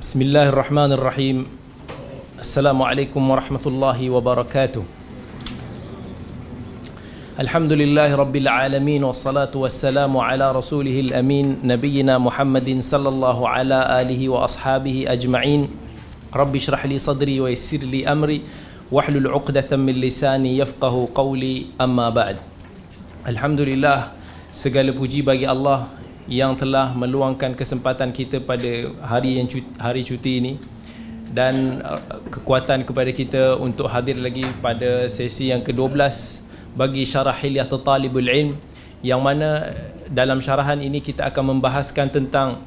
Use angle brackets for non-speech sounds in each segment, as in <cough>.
بسم الله الرحمن الرحيم السلام عليكم ورحمة الله وبركاته الحمد لله رب العالمين والصلاة والسلام على رسوله الأمين نبينا محمد صلى الله على آله وأصحابه أجمعين رب اشرح لي صدري ويسر لي أمري واحلل عقدة من لساني يفقه قولي أما بعد الحمد لله segala puji bagi Allah yang telah meluangkan kesempatan kita pada hari yang cuti, hari cuti ini. Dan uh, kekuatan kepada kita untuk hadir lagi pada sesi yang ke-12 bagi syarah hilyah talibul ilm yang mana dalam syarahan ini kita akan membahaskan tentang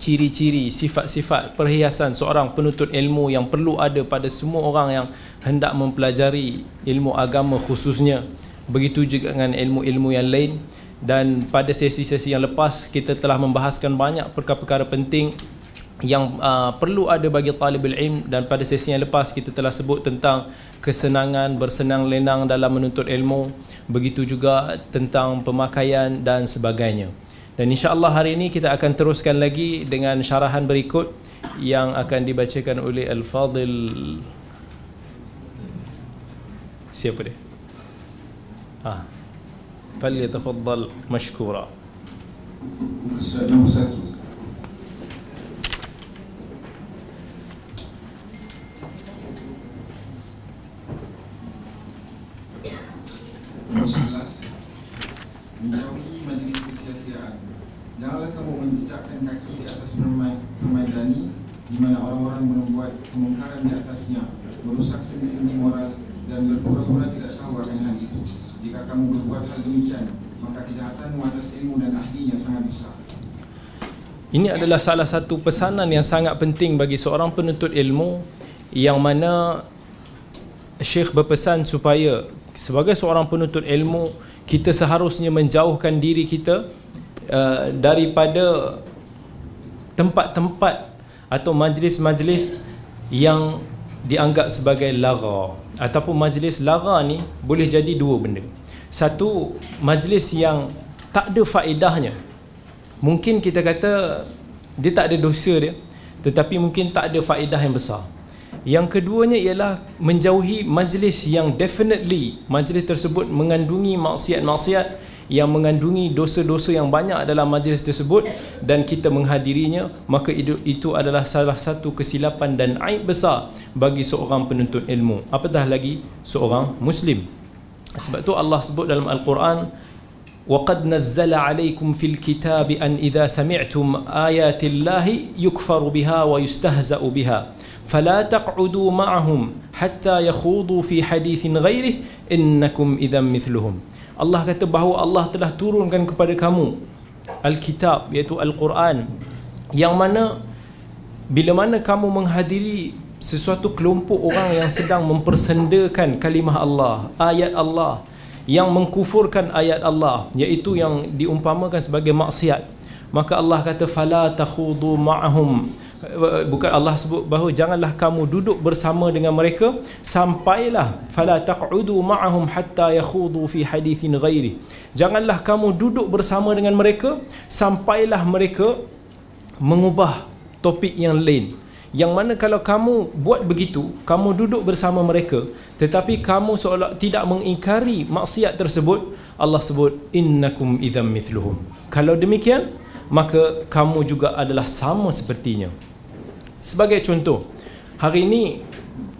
ciri-ciri sifat-sifat perhiasan seorang penuntut ilmu yang perlu ada pada semua orang yang hendak mempelajari ilmu agama khususnya. Begitu juga dengan ilmu-ilmu yang lain dan pada sesi-sesi yang lepas kita telah membahaskan banyak perkara-perkara penting yang uh, perlu ada bagi talibul ilm. Dan pada sesi yang lepas kita telah sebut tentang kesenangan bersenang lenang dalam menuntut ilmu. Begitu juga tentang pemakaian dan sebagainya. Dan insya-Allah hari ini kita akan teruskan lagi dengan syarahan berikut yang akan dibacakan oleh Al-Fadil siapa dia ah فليتفضل مشكورا Thank you. Jika kamu berbuat hal demikian maka kejahatanmu atas ilmu dan ahlinya sangat besar. Ini adalah salah satu pesanan yang sangat penting bagi seorang penuntut ilmu yang mana Syekh berpesan supaya sebagai seorang penuntut ilmu kita seharusnya menjauhkan diri kita uh, daripada tempat-tempat atau majlis-majlis yang dianggap sebagai lara ataupun majlis lara ni boleh jadi dua benda. Satu majlis yang tak ada faedahnya. Mungkin kita kata dia tak ada dosa dia tetapi mungkin tak ada faedah yang besar. Yang keduanya ialah menjauhi majlis yang definitely majlis tersebut mengandungi maksiat-maksiat yang mengandungi dosa-dosa yang banyak dalam majlis tersebut dan kita menghadirinya maka itu, itu adalah salah satu kesilapan dan aib besar bagi seorang penuntut ilmu apatah lagi seorang muslim sebab tu Allah sebut dalam al-Quran وقد نزل عليكم في الكتاب أن إذا سمعتم آيات الله يكفر بها ويستهزأ بها فلا تقعدوا معهم حتى يخوضوا في حديث غيره إنكم إذا مثلهم Allah kata bahawa Allah telah turunkan kepada kamu Alkitab iaitu Al-Quran yang mana bila mana kamu menghadiri sesuatu kelompok orang yang sedang mempersendakan kalimah Allah, ayat Allah yang mengkufurkan ayat Allah iaitu yang diumpamakan sebagai maksiat maka Allah kata fala takhudu ma'ahum bukan Allah sebut bahawa janganlah kamu duduk bersama dengan mereka sampailah fala taq'udu ma'ahum hatta yakhudu fi hadithin ghairi. Janganlah kamu duduk bersama dengan mereka sampailah mereka mengubah topik yang lain. Yang mana kalau kamu buat begitu kamu duduk bersama mereka tetapi kamu seolah tidak mengingkari maksiat tersebut Allah sebut innakum idzam mithluhum. Kalau demikian maka kamu juga adalah sama sepertinya sebagai contoh hari ini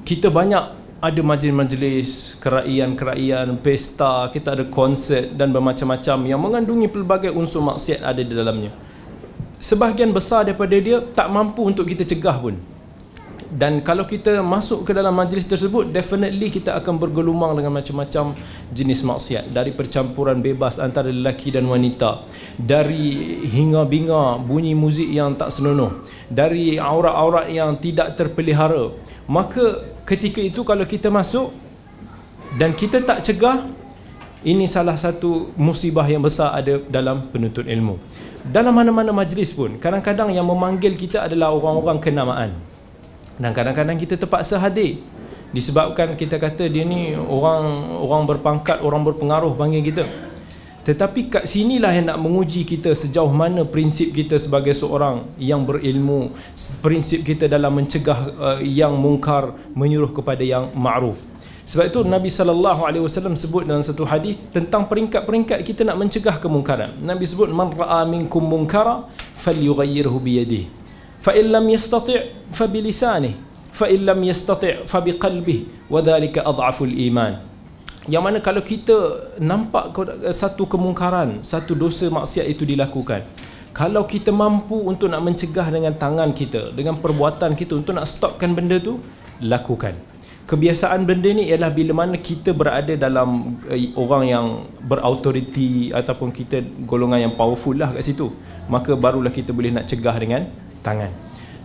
kita banyak ada majlis-majlis keraian-keraian pesta kita ada konsert dan bermacam-macam yang mengandungi pelbagai unsur maksiat ada di dalamnya. Sebahagian besar daripada dia tak mampu untuk kita cegah pun dan kalau kita masuk ke dalam majlis tersebut definitely kita akan bergelumang dengan macam-macam jenis maksiat. Dari percampuran bebas antara lelaki dan wanita. Dari hinga-binga bunyi muzik yang tak senonoh. Dari aurat-aurat yang tidak terpelihara. Maka ketika itu kalau kita masuk dan kita tak cegah ini salah satu musibah yang besar ada dalam penuntut ilmu. Dalam mana-mana majlis pun kadang-kadang yang memanggil kita adalah orang-orang kenamaan dan kadang-kadang kita terpaksa hadir disebabkan kita kata dia ni orang orang berpangkat orang berpengaruh panggil kita tetapi kat sinilah yang nak menguji kita sejauh mana prinsip kita sebagai seorang yang berilmu, prinsip kita dalam mencegah uh, yang mungkar, menyuruh kepada yang ma'ruf. Sebab itu Nabi sallallahu alaihi wasallam sebut dalam satu hadis tentang peringkat-peringkat kita nak mencegah kemungkaran. Nabi sebut man ra'a minkum munkara falyughayyirhu bi yadihi. Fa in lam yastati' fa bi qalbihi. Wa dhalika adhaful iman. Yang mana kalau kita nampak satu kemungkaran, satu dosa maksiat itu dilakukan, kalau kita mampu untuk nak mencegah dengan tangan kita, dengan perbuatan kita untuk nak stopkan benda tu, lakukan. Kebiasaan benda ni ialah bila mana kita berada dalam uh, orang yang berautoriti ataupun kita golongan yang powerful lah kat situ, maka barulah kita boleh nak cegah dengan tangan.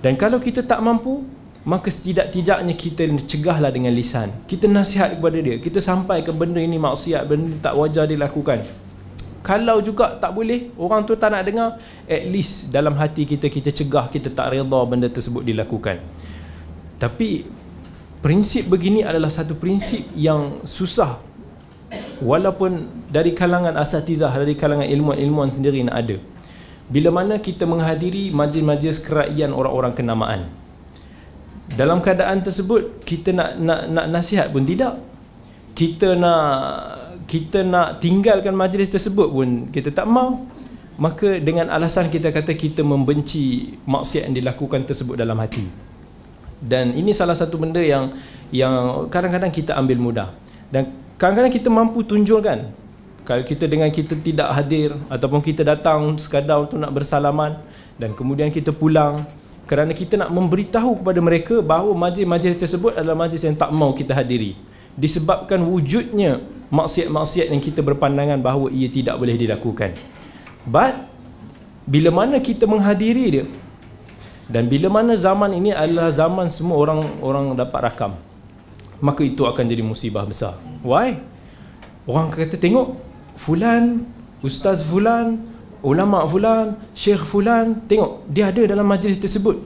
Dan kalau kita tak mampu, maka setidak-tidaknya kita cegahlah dengan lisan. Kita nasihat kepada dia. Kita sampai ke benda ini maksiat benda tak wajar dilakukan. Kalau juga tak boleh orang tu tak nak dengar at least dalam hati kita kita cegah kita tak redha benda tersebut dilakukan. Tapi prinsip begini adalah satu prinsip yang susah. Walaupun dari kalangan asatizah dari kalangan ilmuwan-ilmuwan sendiri nak ada bila mana kita menghadiri majlis-majlis kerajaan orang-orang kenamaan? Dalam keadaan tersebut kita nak nak nak nasihat pun tidak. Kita nak kita nak tinggalkan majlis tersebut pun kita tak mau. Maka dengan alasan kita kata kita membenci maksiat yang dilakukan tersebut dalam hati. Dan ini salah satu benda yang yang kadang-kadang kita ambil mudah. Dan kadang-kadang kita mampu tunjukkan kalau kita dengan kita tidak hadir ataupun kita datang sekadar untuk nak bersalaman dan kemudian kita pulang kerana kita nak memberitahu kepada mereka bahawa majlis-majlis tersebut adalah majlis yang tak mau kita hadiri. Disebabkan wujudnya maksiat-maksiat yang kita berpandangan bahawa ia tidak boleh dilakukan. But bila mana kita menghadiri dia dan bila mana zaman ini adalah zaman semua orang orang dapat rakam maka itu akan jadi musibah besar. Why? Orang kata tengok fulan ustaz fulan ulama fulan, syekh fulan, tengok dia ada dalam majlis tersebut.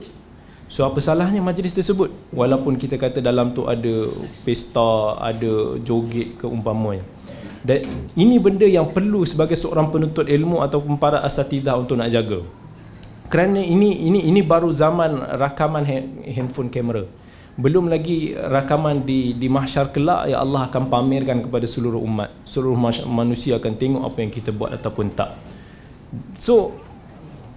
So apa salahnya majlis tersebut? Walaupun kita kata dalam tu ada pesta, ada joget keumpamanya. Dan ini benda yang perlu sebagai seorang penuntut ilmu ataupun para asatidah untuk nak jaga. Kerana ini ini ini baru zaman rakaman handphone kamera. Belum lagi rakaman di di mahsyar kelak ya Allah akan pamerkan kepada seluruh umat. Seluruh manusia akan tengok apa yang kita buat ataupun tak. So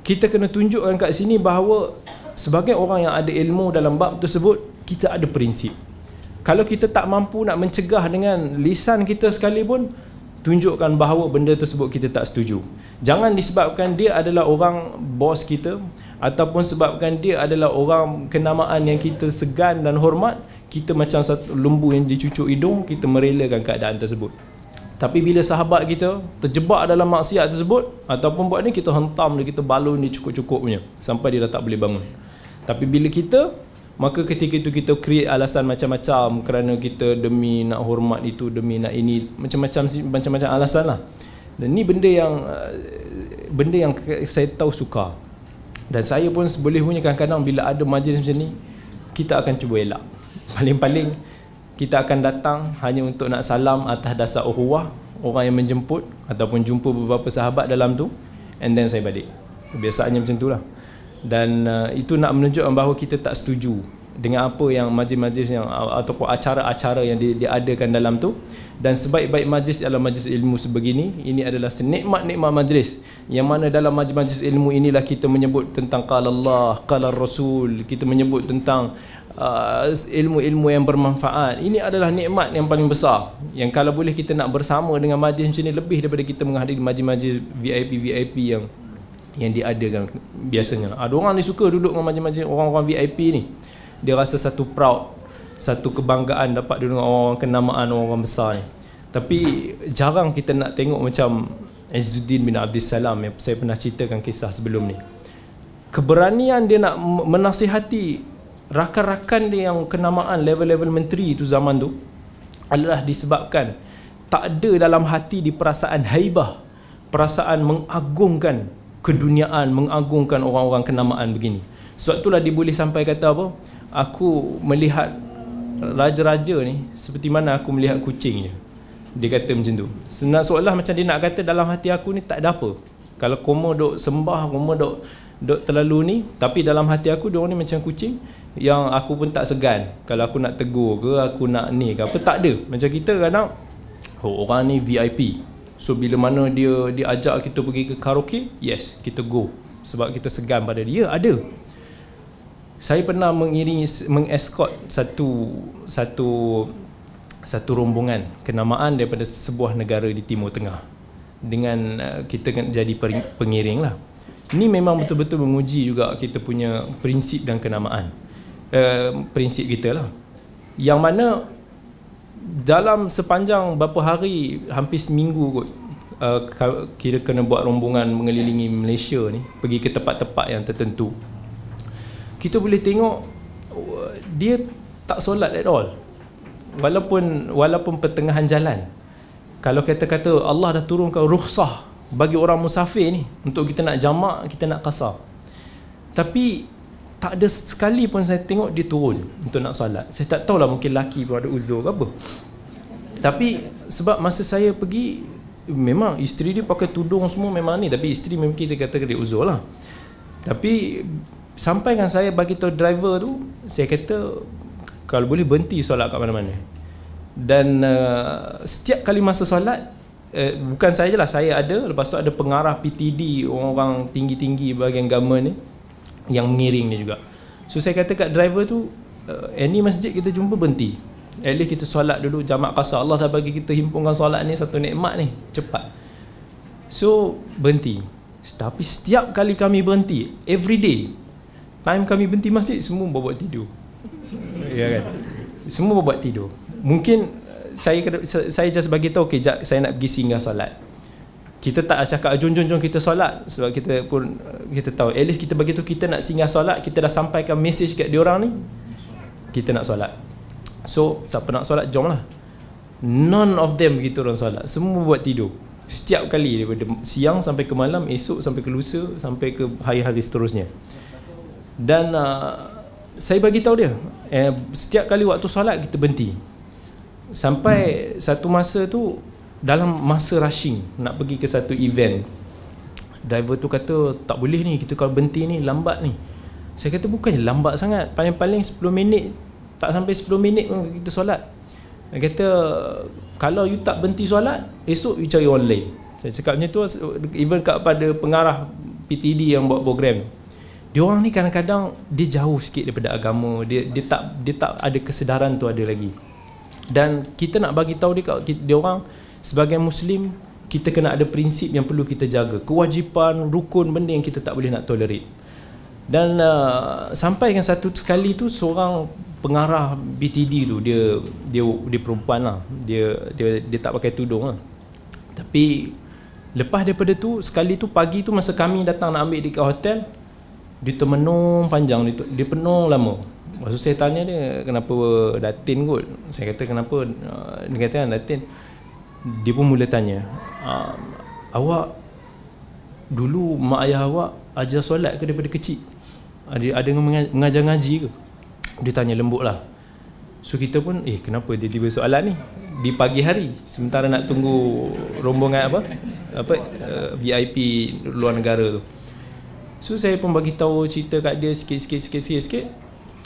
kita kena tunjukkan kat sini bahawa sebagai orang yang ada ilmu dalam bab tersebut kita ada prinsip. Kalau kita tak mampu nak mencegah dengan lisan kita sekalipun tunjukkan bahawa benda tersebut kita tak setuju. Jangan disebabkan dia adalah orang bos kita ataupun sebabkan dia adalah orang kenamaan yang kita segan dan hormat, kita macam satu lembu yang dicucuk hidung, kita merelakan keadaan tersebut. Tapi bila sahabat kita terjebak dalam maksiat tersebut ataupun buat ni kita hentam dia kita balun dia cukup-cukup punya sampai dia dah tak boleh bangun. Tapi bila kita maka ketika itu kita create alasan macam-macam kerana kita demi nak hormat itu demi nak ini macam-macam macam-macam alasan lah. Dan ni benda yang benda yang saya tahu suka. Dan saya pun boleh punya kadang-kadang bila ada majlis macam ni kita akan cuba elak. Paling-paling kita akan datang hanya untuk nak salam atas dasar uhuwah orang yang menjemput ataupun jumpa beberapa sahabat dalam tu and then saya balik. Biasanya macam itulah dan uh, itu nak menunjukkan bahawa kita tak setuju dengan apa yang majlis-majlis yang ataupun acara-acara yang di, diadakan dalam tu. Dan sebaik-baik majlis adalah majlis ilmu sebegini. Ini adalah senikmat-nikmat majlis. Yang mana dalam majlis-majlis ilmu inilah kita menyebut tentang qala Allah qala Rasul. Kita menyebut tentang uh, ilmu-ilmu yang bermanfaat. Ini adalah nikmat yang paling besar. Yang kalau boleh kita nak bersama dengan majlis macam ni lebih daripada kita menghadiri majlis-majlis VIP-VIP yang yang diadakan biasanya. Ada orang ni suka duduk dengan majlis-majlis orang-orang VIP ni dia rasa satu proud satu kebanggaan dapat dengan orang-orang kenamaan orang-orang besar ni. Tapi jarang kita nak tengok macam Izzuddin bin Abdul Salam yang saya pernah ceritakan kisah sebelum ni. Keberanian dia nak menasihati rakan-rakan dia yang kenamaan level-level menteri itu zaman tu adalah disebabkan tak ada dalam hati di perasaan haibah perasaan mengagungkan keduniaan mengagungkan orang-orang kenamaan begini. Sebab itulah dia boleh sampai kata apa aku melihat raja-raja ni seperti mana aku melihat kucing je dia kata macam tu. Sebenarnya seolah macam dia nak kata dalam hati aku ni tak ada apa. Kalau koma duk sembah koma duk duk terlalu ni tapi dalam hati aku dia orang ni macam kucing yang aku pun tak segan. Kalau aku nak tegur ke aku nak ni ke apa tak ada. Macam kita kadang oh, orang ni VIP so bila mana dia dia ajak kita pergi ke karaoke yes kita go. Sebab kita segan pada dia. Ada saya pernah mengiringi mengescort satu satu satu rombongan kenamaan daripada sebuah negara di Timur Tengah dengan uh, kita jadi pengiring lah. Ini memang betul-betul menguji juga kita punya prinsip dan kenamaan. Uh, prinsip kita lah. Yang mana dalam sepanjang beberapa hari, hampir seminggu kot, uh, kira kena buat rombongan mengelilingi Malaysia ni, pergi ke tempat-tempat yang tertentu. Kita boleh tengok dia tak solat at all. Walaupun walaupun pertengahan jalan. Kalau kita kata Allah dah turunkan rukhsah bagi orang musafir ni untuk kita nak jamak kita nak kasar tapi tak ada sekali pun saya tengok dia turun untuk nak salat saya tak tahulah mungkin laki pun ada uzur ke apa. Tapi sebab masa saya pergi memang isteri dia pakai tudung semua memang ni. Tapi isteri memang kita kata dia uzur lah tapi sampai kan saya bagi tahu driver tu saya kata kalau boleh berhenti solat kat mana-mana. Dan uh, setiap kali masa solat uh, bukan saya je lah saya ada lepas tu ada pengarah PTD orang-orang tinggi-tinggi bahagian government ni yang mengiring ni juga. So saya kata kat driver tu uh, any masjid kita jumpa berhenti. At least kita solat dulu jamak kasar. Allah dah bagi kita himpunkan solat ni satu nikmat ni cepat. So berhenti. Tapi setiap kali kami berhenti every day time kami berhenti masjid semua bawa tidur. Ya kan? Semua buat tidur. Mungkin uh, saya saya just bagi tahu okey jap saya nak pergi singgah solat. Kita tak cakap jom jom jom kita solat. Sebab kita pun uh, kita tahu at least kita bagi tahu kita nak singgah solat kita dah sampaikan message kat dia orang ni kita nak solat. So siapa nak solat jom lah none of them begitu orang solat. Semua buat tidur. Setiap kali daripada siang sampai ke malam esok sampai ke lusa sampai ke hari-hari seterusnya dan uh, saya bagi tahu dia eh, setiap kali waktu solat kita berhenti. Sampai hmm. satu masa tu dalam masa rushing nak pergi ke satu event driver tu kata tak boleh ni kita kalau berhenti ni lambat ni. Saya kata bukannya lambat sangat. Paling-paling 10 minit tak sampai 10 minit pun kita solat. Dia kata kalau you tak berhenti solat esok you cari lain saya cakap macam tu even pada pengarah PTD yang buat program dia orang ni kadang-kadang dia jauh sikit daripada agama. Dia dia tak dia tak ada kesedaran tu ada lagi. Dan kita nak bagi tahu dia dia orang sebagai muslim kita kena ada prinsip yang perlu kita jaga. Kewajipan rukun benda yang kita tak boleh nak tolerate. Dan uh, sampai kan satu sekali tu seorang pengarah BTD tu dia dia dia perempuan lah. Dia dia dia tak pakai tudung lah. Tapi lepas daripada tu sekali tu pagi tu masa kami datang nak ambil dekat hotel dia termenung panjang dia, dia penuh lama. Maksud saya tanya dia kenapa datin kot? Saya kata kenapa uh, dia kata kan datin dia pun mula tanya uh, awak dulu mak ayah awak ajar solat ke daripada kecil? Ada ada mengajar ngaji ke? Dia tanya lembut lah. So kita pun eh kenapa dia tiba soalan ni? Di pagi hari sementara nak tunggu rombongan apa apa uh, VIP luar negara tu So saya pun bagi tahu cerita kat dia sikit-sikit sikit-sikit sikit.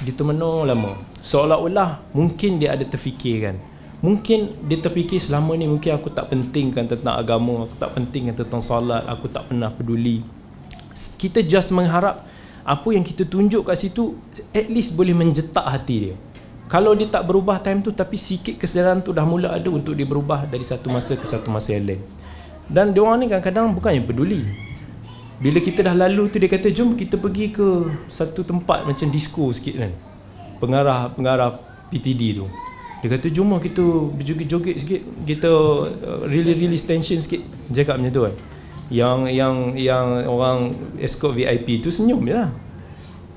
Dia termenung lama. Seolah-olah mungkin dia ada terfikir kan. Mungkin dia terfikir selama ni mungkin aku tak pentingkan tentang agama, aku tak pentingkan tentang solat, aku tak pernah peduli. Kita just mengharap apa yang kita tunjuk kat situ at least boleh menjetak hati dia. Kalau dia tak berubah time tu tapi sikit kesedaran tu dah mula ada untuk dia berubah dari satu masa ke satu masa yang lain. Dan dia orang ni kadang-kadang bukannya peduli. Bila kita dah lalu tu dia kata jom kita pergi ke satu tempat macam disco sikit kan. Pengarah pengarah PTD tu. Dia kata jom lah kita berjoget-joget sikit. Kita uh, really really tension sikit. Cakap macam tu kan. Yang yang yang orang escort VIP tu senyum je lah.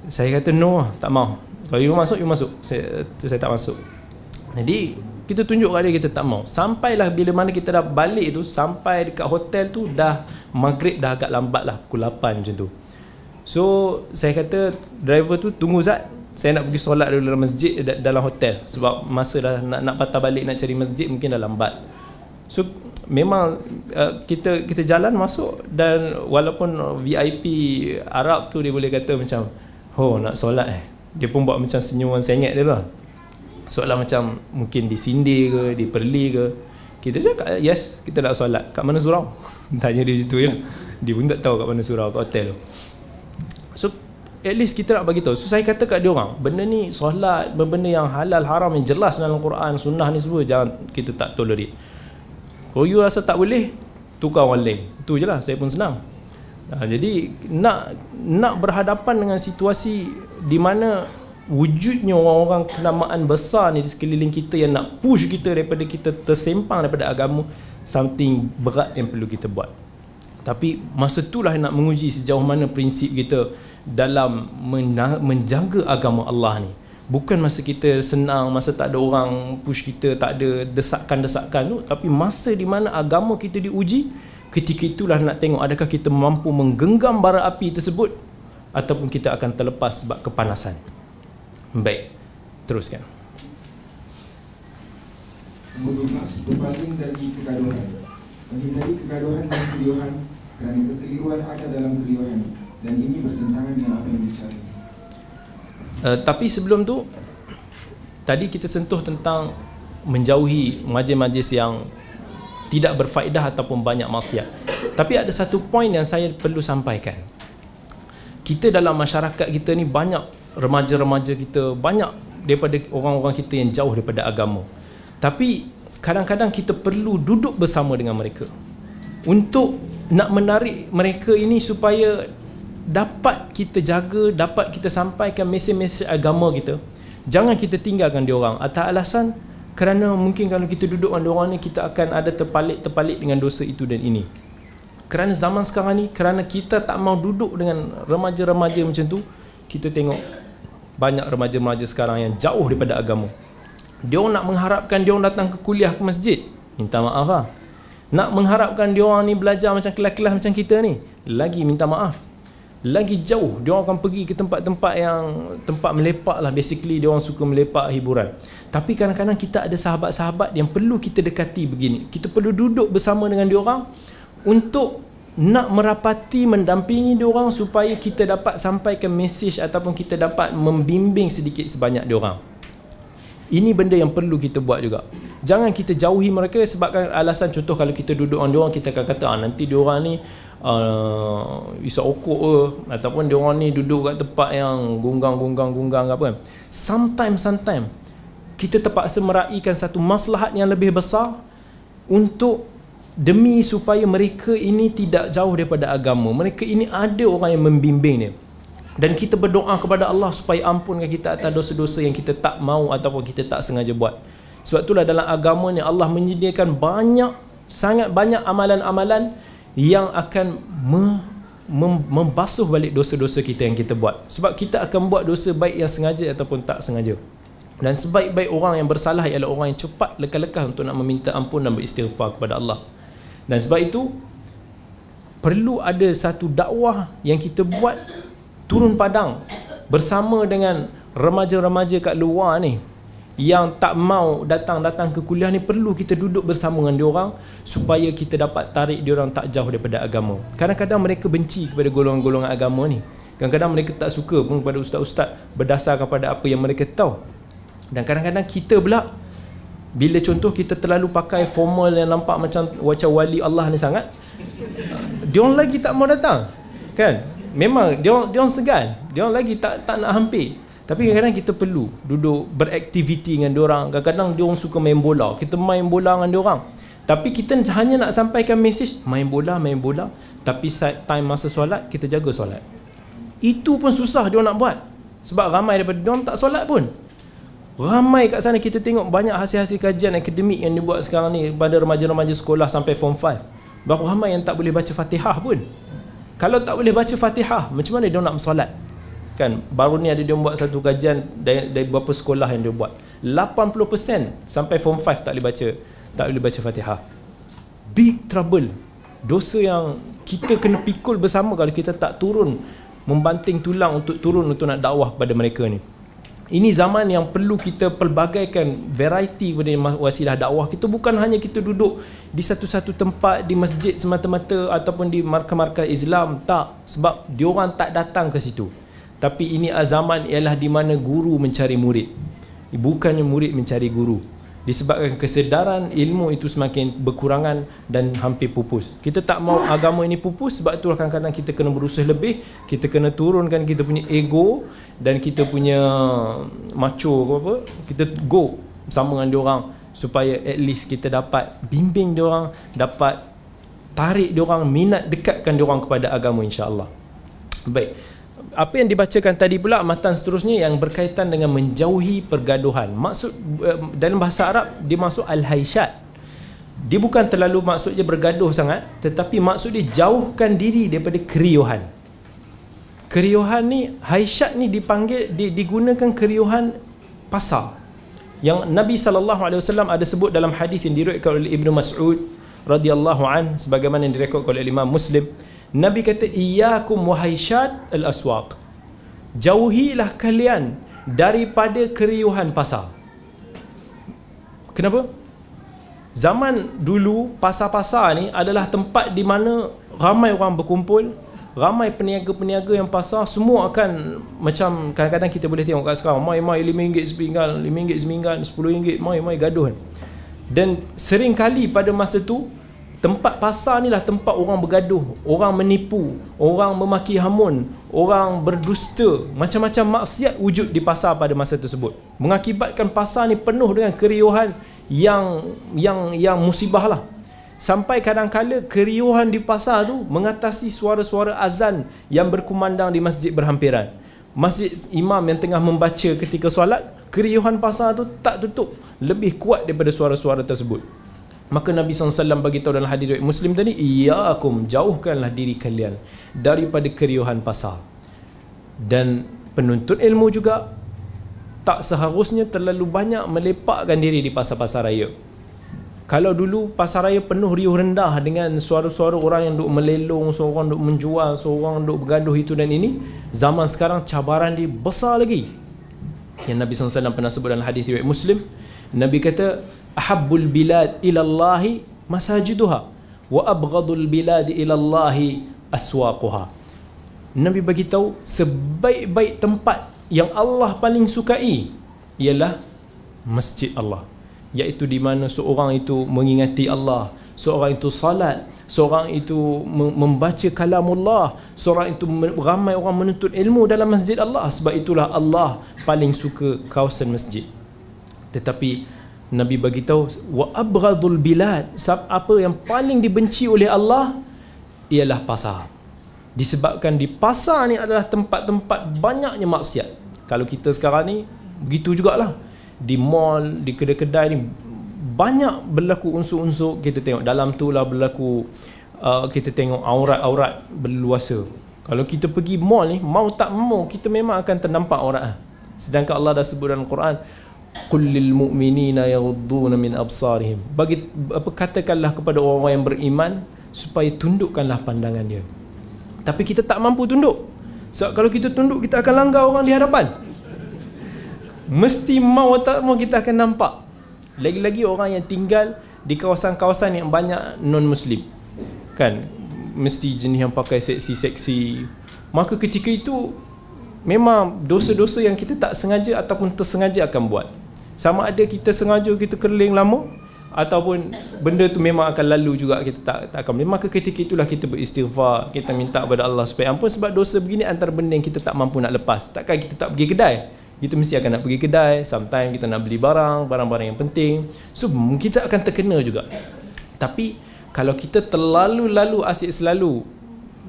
Saya kata no lah, tak mau. Kalau you masuk, you masuk. Saya, saya tak masuk. Jadi kita tunjuk kat dia kita tak mau. Sampailah bila mana kita dah balik tu sampai dekat hotel tu dah maghrib dah agak lambat lah pukul 8 macam tu. So saya kata driver tu tunggu Zat. Saya nak pergi solat dulu dalam masjid dalam hotel. Sebab masa dah nak, nak patah balik nak cari masjid mungkin dah lambat. So memang uh, kita kita jalan masuk dan walaupun VIP Arab tu dia boleh kata macam oh nak solat eh. Dia pun buat macam senyuman sengit dia lah soalan macam mungkin disindir ke diperli ke. Kita cakap yes kita nak solat. Kat mana surau? <laughs> Tanya dia situ ya. Dia pun tak tahu kat mana surau kat hotel tu. So at least kita nak bagi tahu. So saya kata kat dia orang benda ni solat benda yang halal haram yang jelas dalam Quran sunnah ni semua jangan kita tak tolerate. Kalau you rasa tak boleh tukar orang lain. Itu je lah saya pun senang. Ha, jadi nak nak berhadapan dengan situasi di mana wujudnya orang-orang kenamaan besar ni di sekeliling kita yang nak push kita daripada kita tersempang daripada agama something berat yang perlu kita buat. Tapi masa itulah nak menguji sejauh mana prinsip kita dalam menjaga agama Allah ni. Bukan masa kita senang masa tak ada orang push kita tak ada desakan-desakan tu tapi masa di mana agama kita diuji ketika itulah nak tengok adakah kita mampu menggenggam bara api tersebut ataupun kita akan terlepas sebab kepanasan baik teruskan Nombor 12 Berpaling dari kegaduhan Menghindari kegaduhan dan keliuhan Kerana kekeliruan ada dalam keliuhan dan ini bertentangan dengan apa yang dicari. Uh, tapi sebelum tu tadi kita sentuh tentang menjauhi majlis-majlis yang tidak berfaedah ataupun banyak maksiat. Tapi ada satu poin yang saya perlu sampaikan. Kita dalam masyarakat kita ni banyak remaja-remaja kita, banyak daripada orang-orang kita yang jauh daripada agama. Tapi kadang-kadang kita perlu duduk bersama dengan mereka untuk nak menarik mereka ini supaya dapat kita jaga, dapat kita sampaikan mesej-mesej agama kita. Jangan kita tinggalkan dia orang atas alasan kerana mungkin kalau kita duduk dengan orang ni kita akan ada terpalit-terpalit dengan dosa itu dan ini. Kerana zaman sekarang ni kerana kita tak mau duduk dengan remaja-remaja macam tu, kita tengok banyak remaja-remaja sekarang yang jauh daripada agama. Dia orang nak mengharapkan dia orang datang ke kuliah ke masjid. Minta maaf lah. Nak mengharapkan dia orang ni belajar macam kelas-kelas macam kita ni. Lagi minta maaf lagi jauh dia orang akan pergi ke tempat-tempat yang tempat melepak lah basically dia orang suka melepak hiburan tapi kadang-kadang kita ada sahabat-sahabat yang perlu kita dekati begini kita perlu duduk bersama dengan dia orang untuk nak merapati mendampingi dia orang supaya kita dapat sampaikan mesej ataupun kita dapat membimbing sedikit sebanyak dia orang. Ini benda yang perlu kita buat juga. Jangan kita jauhi mereka sebabkan alasan contoh kalau kita duduk dengan dia orang kita akan kata ah, nanti dia orang ni uh, isap okok ke? Ataupun dia orang ni duduk kat tempat yang gunggang-gunggang-gunggang apa. Kan sometimes sometimes kita terpaksa meraihkan satu maslahat yang lebih besar untuk demi supaya mereka ini tidak jauh daripada agama. Mereka ini ada orang yang membimbing dia dan kita berdoa kepada Allah supaya ampunkan kita atas dosa-dosa yang kita tak mau ataupun kita tak sengaja buat. Sebab itulah dalam agama ni Allah menyediakan banyak sangat banyak amalan-amalan yang akan me, mem, membasuh balik dosa-dosa kita yang kita buat. Sebab kita akan buat dosa baik yang sengaja ataupun tak sengaja. Dan sebaik-baik orang yang bersalah ialah orang yang cepat lekah-lekah untuk nak meminta ampun dan beristighfar kepada Allah dan sebab itu perlu ada satu dakwah yang kita buat turun padang bersama dengan remaja-remaja kat luar ni yang tak mau datang-datang ke kuliah ni perlu kita duduk bersama dengan diorang supaya kita dapat tarik diorang tak jauh daripada agama. Kadang-kadang mereka benci kepada golongan-golongan agama ni. Kadang-kadang mereka tak suka pun kepada ustaz-ustaz berdasarkan pada apa yang mereka tahu. Dan kadang-kadang kita pula bila contoh kita terlalu pakai formal yang nampak macam wajah wali Allah ni sangat diorang lagi tak mau datang. Kan? Memang diorang diorang segan. Diorang lagi tak tak nak hampir. Tapi kadang-kadang kita perlu duduk beraktiviti dengan orang. Kadang-kadang dia orang suka main bola. Kita main bola dengan dia orang. Tapi kita hanya nak sampaikan mesej main bola, main bola. Tapi saat time masa solat, kita jaga solat. Itu pun susah dia nak buat. Sebab ramai daripada dia orang tak solat pun. Ramai kat sana kita tengok banyak hasil-hasil kajian akademik yang dibuat sekarang ni pada remaja-remaja sekolah sampai form 5. Berapa ramai yang tak boleh baca Fatihah pun. Kalau tak boleh baca Fatihah, macam mana dia nak bersolat? kan baru ni ada dia buat satu kajian dari, dari beberapa sekolah yang dia buat 80% sampai form 5 tak boleh baca tak boleh baca Fatihah big trouble dosa yang kita kena pikul bersama kalau kita tak turun membanting tulang untuk turun untuk nak dakwah kepada mereka ni ini zaman yang perlu kita pelbagaikan variety pada wasilah dakwah kita. Bukan hanya kita duduk di satu-satu tempat di masjid semata-mata ataupun di markah-markah Islam. Tak. Sebab diorang tak datang ke situ. Tapi ini zaman ialah di mana guru mencari murid. Bukannya murid mencari guru disebabkan kesedaran ilmu itu semakin berkurangan dan hampir pupus. Kita tak mau agama ini pupus sebab itulah kadang-kadang kita kena berusaha lebih kita kena turunkan kita punya ego dan kita punya macho ke apa kita go sama dengan diorang supaya at least kita dapat bimbing diorang dapat tarik diorang minat dekatkan diorang kepada agama insya-Allah baik apa yang dibacakan tadi pula matan seterusnya yang berkaitan dengan menjauhi pergaduhan. Maksud eh, dalam bahasa Arab dia maksud al-haisyat dia bukan terlalu maksudnya bergaduh sangat tetapi maksud dia jauhkan diri daripada keriuhan keriuhan ni haisyat ni dipanggil digunakan keriuhan pasar. Yang Nabi SAW ada sebut dalam hadis yang diriwayatkan oleh Ibnu Mas'ud radhiyallahu an sebagaimana yang direkodkan oleh Imam Muslim Nabi kata iyyakum wahaisyat al-aswaq. Jauhilah kalian daripada keriuhan pasar. Kenapa? Zaman dulu pasar-pasar ni adalah tempat di mana ramai orang berkumpul, ramai peniaga-peniaga yang pasar semua akan macam kadang-kadang kita boleh tengok kat sekarang mai mai RM5 sepinggan, RM5 seminggan, RM10 mai mai gaduh. Dan sering kali pada masa tu Tempat pasar ni lah tempat orang bergaduh, orang menipu, orang memaki hamun, orang berdusta, macam-macam maksiat wujud di pasar pada masa tersebut. Mengakibatkan pasar ni penuh dengan keriuhan yang yang yang musibah lah. Sampai kadang-kala keriuhan di pasar tu mengatasi suara-suara azan yang berkumandang di masjid berhampiran. Masjid imam yang tengah membaca ketika solat, keriuhan pasar tu tak tutup. Lebih kuat daripada suara-suara tersebut. Maka Nabi SAW bagi tahu dalam hadis Muslim tadi, "Iyyakum jauhkanlah diri kalian daripada keriuhan pasar." Dan penuntut ilmu juga tak seharusnya terlalu banyak melepakkan diri di pasar-pasar raya. Kalau dulu pasar raya penuh riuh rendah dengan suara-suara orang yang duk melelong, seorang duk menjual, seorang duk bergaduh itu dan ini, zaman sekarang cabaran dia besar lagi. Yang Nabi SAW pernah sebut dalam hadis riwayat Muslim, Nabi kata, ahabbul bilad ila Allah masajiduha wa abghadul bilad ila Allah aswaquha Nabi bagi tahu sebaik-baik tempat yang Allah paling sukai ialah masjid Allah. Iaitu di mana seorang itu mengingati Allah seorang itu salat seorang itu membaca kalamullah seorang itu ramai orang menuntut ilmu dalam masjid Allah. Sebab itulah Allah paling suka kawasan masjid. Tetapi Nabi bagi tahu wa abghadul bilad apa yang paling dibenci oleh Allah ialah pasar. Disebabkan di pasar ni adalah tempat-tempat banyaknya maksiat. Kalau kita sekarang ni begitu jugalah. Di mall, di kedai-kedai ni banyak berlaku unsur-unsur kita tengok dalam tu lah berlaku uh, kita tengok aurat-aurat berluasa. Kalau kita pergi mall ni mau tak mau kita memang akan ternampak aurat. Sedangkan Allah dah sebut dalam Quran qul lil mu'minina yaghudduna min absarihim. Bagi apa katakanlah kepada orang-orang yang beriman supaya tundukkanlah pandangan dia. Tapi kita tak mampu tunduk. Sebab kalau kita tunduk kita akan langgar orang di hadapan. Mesti mau tak mau kita akan nampak. Lagi-lagi orang yang tinggal di kawasan-kawasan yang banyak non muslim kan? Mesti jenis yang pakai seksi-seksi. Maka ketika itu memang dosa-dosa yang kita tak sengaja ataupun tersengaja akan buat sama ada kita sengaja kita keliling lama ataupun benda tu memang akan lalu juga kita tak tak akan maka ketika itulah kita beristighfar kita minta kepada Allah supaya ampun. Sebab dosa begini antara benda yang kita tak mampu nak lepas. Takkan kita tak pergi kedai? Kita mesti akan nak pergi kedai sometimes kita nak beli barang barang-barang yang penting. So kita akan terkena juga. Tapi kalau kita terlalu lalu asyik selalu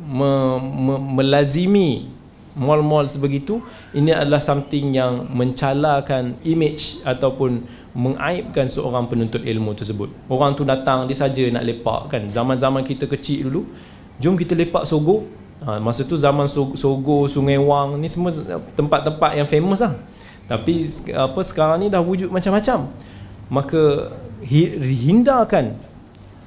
me, me, melazimi mall-mall sebegitu ini adalah something yang mencalakan image ataupun mengaibkan seorang penuntut ilmu tersebut. Orang tu datang dia saja nak lepak kan? Zaman-zaman kita kecil dulu jom kita lepak Sogo. Ha, masa tu zaman Sogo Sungai Wang ni semua tempat-tempat yang famous lah. Tapi apa sekarang ni dah wujud macam-macam. Maka hindarkan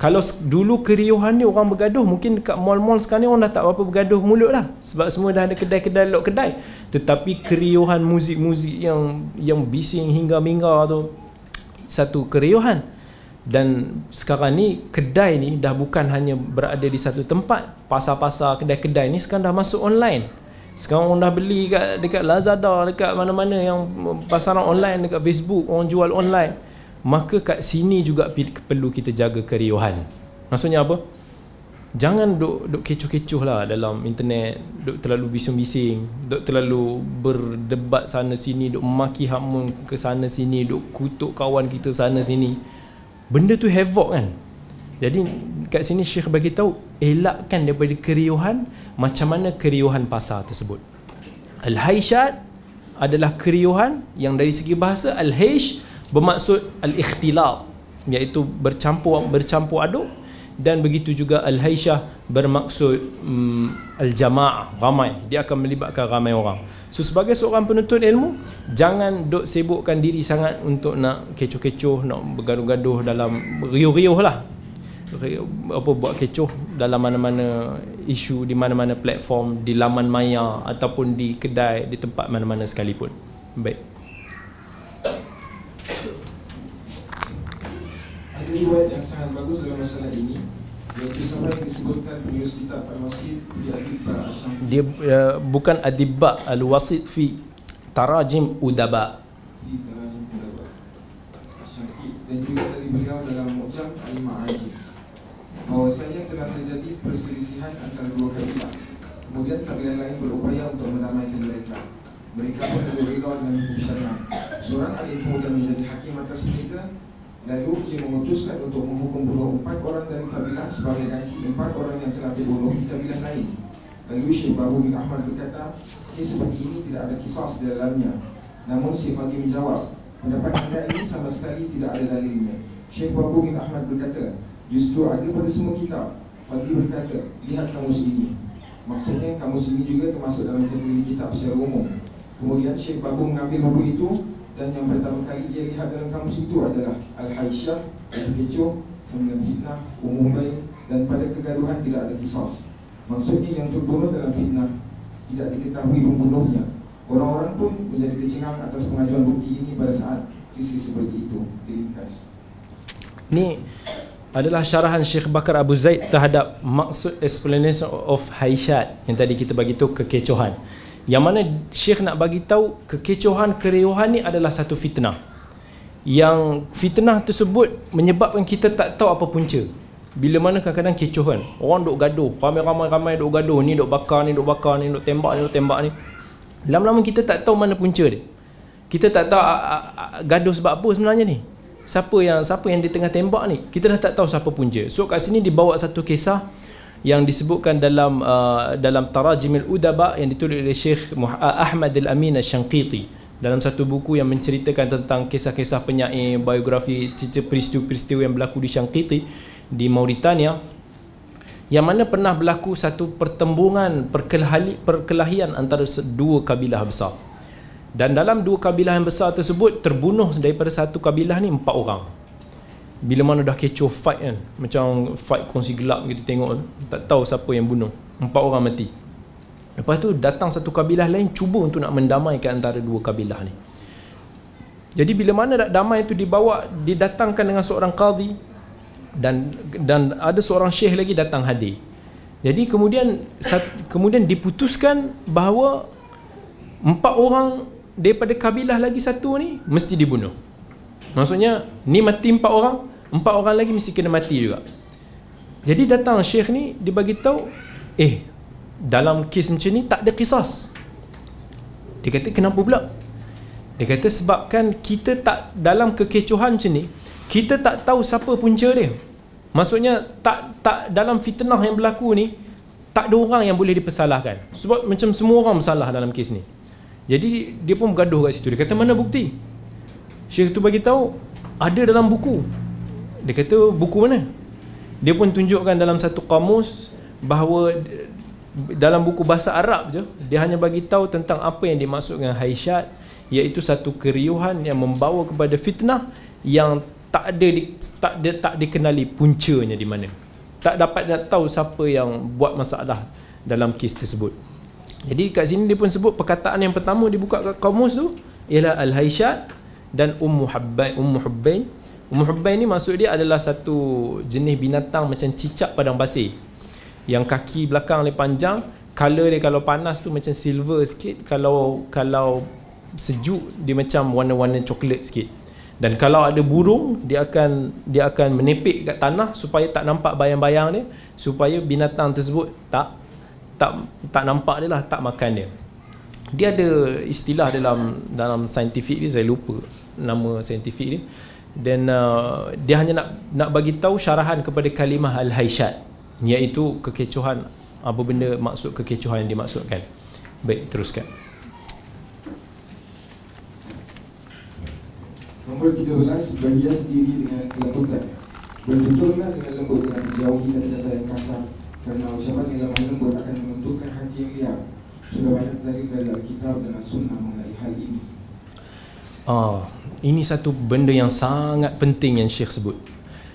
kalau dulu keriuhan ni orang bergaduh mungkin dekat mall-mall sekarang ni orang dah tak apa bergaduh mulut lah. Sebab semua dah ada kedai-kedai lok kedai. Tetapi keriuhan muzik-muzik yang yang bising hingga mingga tu satu keriuhan. Dan sekarang ni kedai ni dah bukan hanya berada di satu tempat. Pasar-pasar kedai-kedai ni sekarang dah masuk online. Sekarang orang dah beli dekat, dekat Lazada dekat mana-mana yang pasaran online dekat Facebook orang jual online maka kat sini juga perlu kita jaga keriuhan maksudnya apa? Jangan duk duk kecoh-kecoh lah dalam internet duk terlalu bising-bising duk terlalu berdebat sana sini duk maki hamun ke sana sini duk kutuk kawan kita sana sini. Benda tu havoc kan? Jadi kat sini Syekh bagi tahu elakkan daripada keriuhan macam mana keriuhan pasar tersebut. Al-haishat adalah keriuhan yang dari segi bahasa al-haish bermaksud al-ikhtilaf iaitu bercampur bercampur aduk dan begitu juga al-haisyah bermaksud um, al-jamaah ramai. Dia akan melibatkan ramai orang. So sebagai seorang penuntut ilmu jangan duk sibukkan diri sangat untuk nak kecoh-kecoh nak bergaduh-gaduh dalam riuh-riuh lah. Apa buat kecoh dalam mana-mana isu di mana-mana platform di laman maya ataupun di kedai di tempat mana-mana sekalipun. Baik riwayat yang sangat bagus dalam masalah ini yang kisah yang disebutkan penulis kitab Al-Wasid fi Adibba Dia uh, bukan Adibba Al-Wasid fi Tarajim Udaba. Di Tarajim Udaba. Dan juga dari beliau dalam Mu'jam Al-Ma'ajib bahwasanya telah terjadi perselisihan antara dua kabilah. Kemudian kabilah lain berupaya untuk mendamaikan mereka. Mereka pun berbeda dengan hukum syariah seorang alim kemudian menjadi hakim atas mereka Lalu ia memutuskan untuk menghukum bunuh empat orang dari kabilah sebagai ganti empat orang yang telah dibunuh di kabilah lain. Lalu Syekh Babu bin Ahmad berkata, kes seperti ini tidak ada kisah di dalamnya. Namun Syekh Fadli menjawab, pendapat anda ini sama sekali tidak ada dalilnya. Syekh Babu bin Ahmad berkata, justru ada pada semua kitab. Fadli berkata, lihat kamus ini. Maksudnya kamus ini juga termasuk dalam kategori kitab secara umum. Kemudian Syekh Babu mengambil buku itu dan yang pertama kali dia lihat dalam kamus itu adalah Al-Haisyah, Al-Kecoh, kemudian fitnah, umum baik dan pada kegaduhan tidak ada kisah. Maksudnya yang terbunuh dalam fitnah tidak diketahui pembunuhnya. Orang-orang pun menjadi kecengang atas pengajuan bukti ini pada saat krisis seperti itu. Diringkas. Ini adalah syarahan Syekh Bakar Abu Zaid terhadap maksud explanation of Haisyat yang tadi kita bagi tu kekecohan. Yang mana Syekh nak bagi tahu kekecohan keriuhan ni adalah satu fitnah. Yang fitnah tersebut menyebabkan kita tak tahu apa punca. Bila mana kadang-kadang kecoh kan. Orang duk gaduh, ramai-ramai ramai duk gaduh, ni duk bakar, ni duk bakar, ni duk tembak, ni duk tembak ni. Lama-lama kita tak tahu mana punca dia. Kita tak tahu gaduh sebab apa sebenarnya ni. Siapa yang siapa yang di tengah tembak ni? Kita dah tak tahu siapa punca. So kat sini dibawa satu kisah yang disebutkan dalam uh, dalam Tarajimil Udaba yang ditulis oleh Syekh uh, Ahmad Al-Amin Al-Shanqiti. Dalam satu buku yang menceritakan tentang kisah-kisah penyair biografi cerita peristiwa-peristiwa yang berlaku di Shanqiti di Mauritania yang mana pernah berlaku satu pertembungan perkelahian antara dua kabilah besar. Dan dalam dua kabilah yang besar tersebut terbunuh daripada satu kabilah ni empat orang bila mana dah kecoh fight kan macam fight kongsi gelap kita tengok tak tahu siapa yang bunuh. Empat orang mati. Lepas tu datang satu kabilah lain cuba untuk nak mendamaikan antara dua kabilah ni. Jadi bila mana dah damai itu dibawa didatangkan dengan seorang qadhi dan dan ada seorang syekh lagi datang hadir. Jadi kemudian kemudian diputuskan bahawa empat orang daripada kabilah lagi satu ni mesti dibunuh. Maksudnya ni mati empat orang empat orang lagi mesti kena mati juga. Jadi datang syekh ni dia bagi tahu eh dalam kes macam ni tak ada kisah dia kata kenapa pula? Dia kata sebabkan kita tak dalam kekecohan macam ni kita tak tahu siapa punca dia. Maksudnya tak tak dalam fitnah yang berlaku ni tak ada orang yang boleh dipersalahkan. Sebab macam semua orang bersalah dalam kes ni. Jadi dia pun bergaduh kat situ. Dia kata mana bukti? Syekh tu bagi tahu ada dalam buku dia kata buku mana? Dia pun tunjukkan dalam satu kamus bahawa dalam buku bahasa Arab je dia hanya bagi tahu tentang apa yang dimaksud dengan haisyat iaitu satu keriuhan yang membawa kepada fitnah yang tak ada di, tak ada, tak dikenali puncanya di mana. Tak dapat nak tahu siapa yang buat masalah dalam kes tersebut. Jadi kat sini dia pun sebut perkataan yang pertama dibuka kat kamus tu ialah al-haisyat dan ummu hubbain ummu hubbain ummu hubbain ni maksud dia adalah satu jenis binatang macam cicak padang pasir yang kaki belakang dia panjang color dia kalau panas tu macam silver sikit kalau kalau sejuk dia macam warna-warna coklat sikit. Dan kalau ada burung dia akan dia akan menepik kat tanah supaya tak nampak bayang-bayang dia supaya binatang tersebut tak tak tak nampak dia lah tak makan dia. Dia ada istilah dalam dalam saintifik dia saya lupa nama saintifik dia dan uh, dia hanya nak nak bagi tahu syarahan kepada kalimah al-haisyat iaitu kekecohan apa benda maksud kekecohan yang dimaksudkan. Baik teruskan. Nombor 13 Berhias diri dengan kelembutan Berbetullah dengan lembut dengan menjauhi kata-kata yang kasar Kerana ucapan yang lemah lembut akan membentukkan hati yang liar. Sudah banyak dari dari Alkitab dan As-Sunnah mengenai hal ini. Ah, ini satu benda yang sangat penting yang Syekh sebut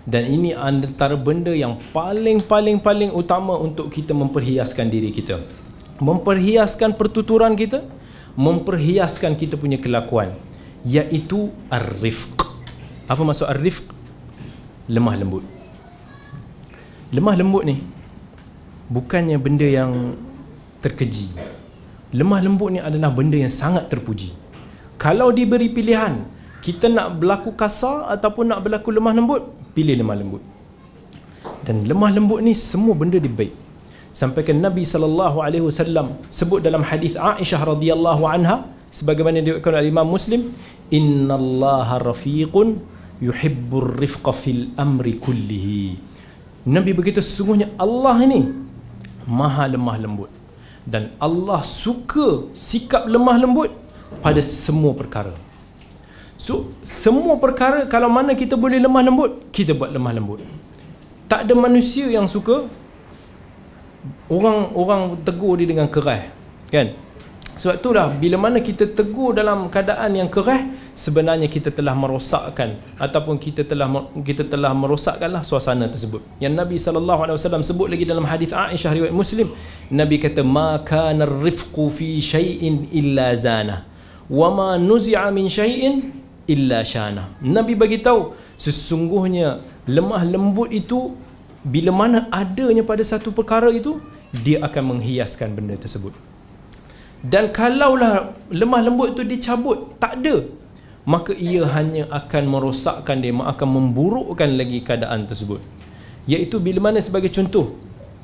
dan ini antara benda yang paling-paling-paling utama untuk kita memperhiaskan diri kita memperhiaskan pertuturan kita memperhiaskan kita punya kelakuan iaitu ar-rifq. Apa maksud ar-rifq? Lemah lembut. Lemah lembut ni bukannya benda yang terkeji. Lemah lembut ni adalah benda yang sangat terpuji. Kalau diberi pilihan, kita nak berlaku kasar ataupun nak berlaku lemah lembut, pilih lemah lembut. Dan lemah lembut ni semua benda dia baik. Sampai ke Nabi sallallahu alaihi wasallam sebut dalam hadis Aisyah radhiyallahu anha, sebagaimana diriwayatkan oleh Imam Muslim innallaha rafiqun yuhibbur rifqa fil amri kullihi Nabi begitu sesungguhnya Allah ini maha lemah lembut dan Allah suka sikap lemah lembut pada semua perkara so semua perkara kalau mana kita boleh lemah lembut kita buat lemah lembut. Tak ada manusia yang suka orang orang tegur dia dengan keras kan? Sebab itulah bila mana kita tegur dalam keadaan yang keras sebenarnya kita telah merosakkan ataupun kita telah kita telah merosakkanlah suasana tersebut. Yang Nabi sallallahu alaihi wasallam sebut lagi dalam hadis Aisyah riwayat Muslim, Nabi kata ma kana rifqu fi syai'in illa zana. Wa ma nuzi'a min syai'in illa shana. Nabi bagi tahu sesungguhnya lemah lembut itu bila mana adanya pada satu perkara itu dia akan menghiaskan benda tersebut. Dan kalaulah lemah lembut itu dicabut tak ada maka ia hanya akan merosakkan dia akan memburukkan lagi keadaan tersebut. Iaitu bila mana sebagai contoh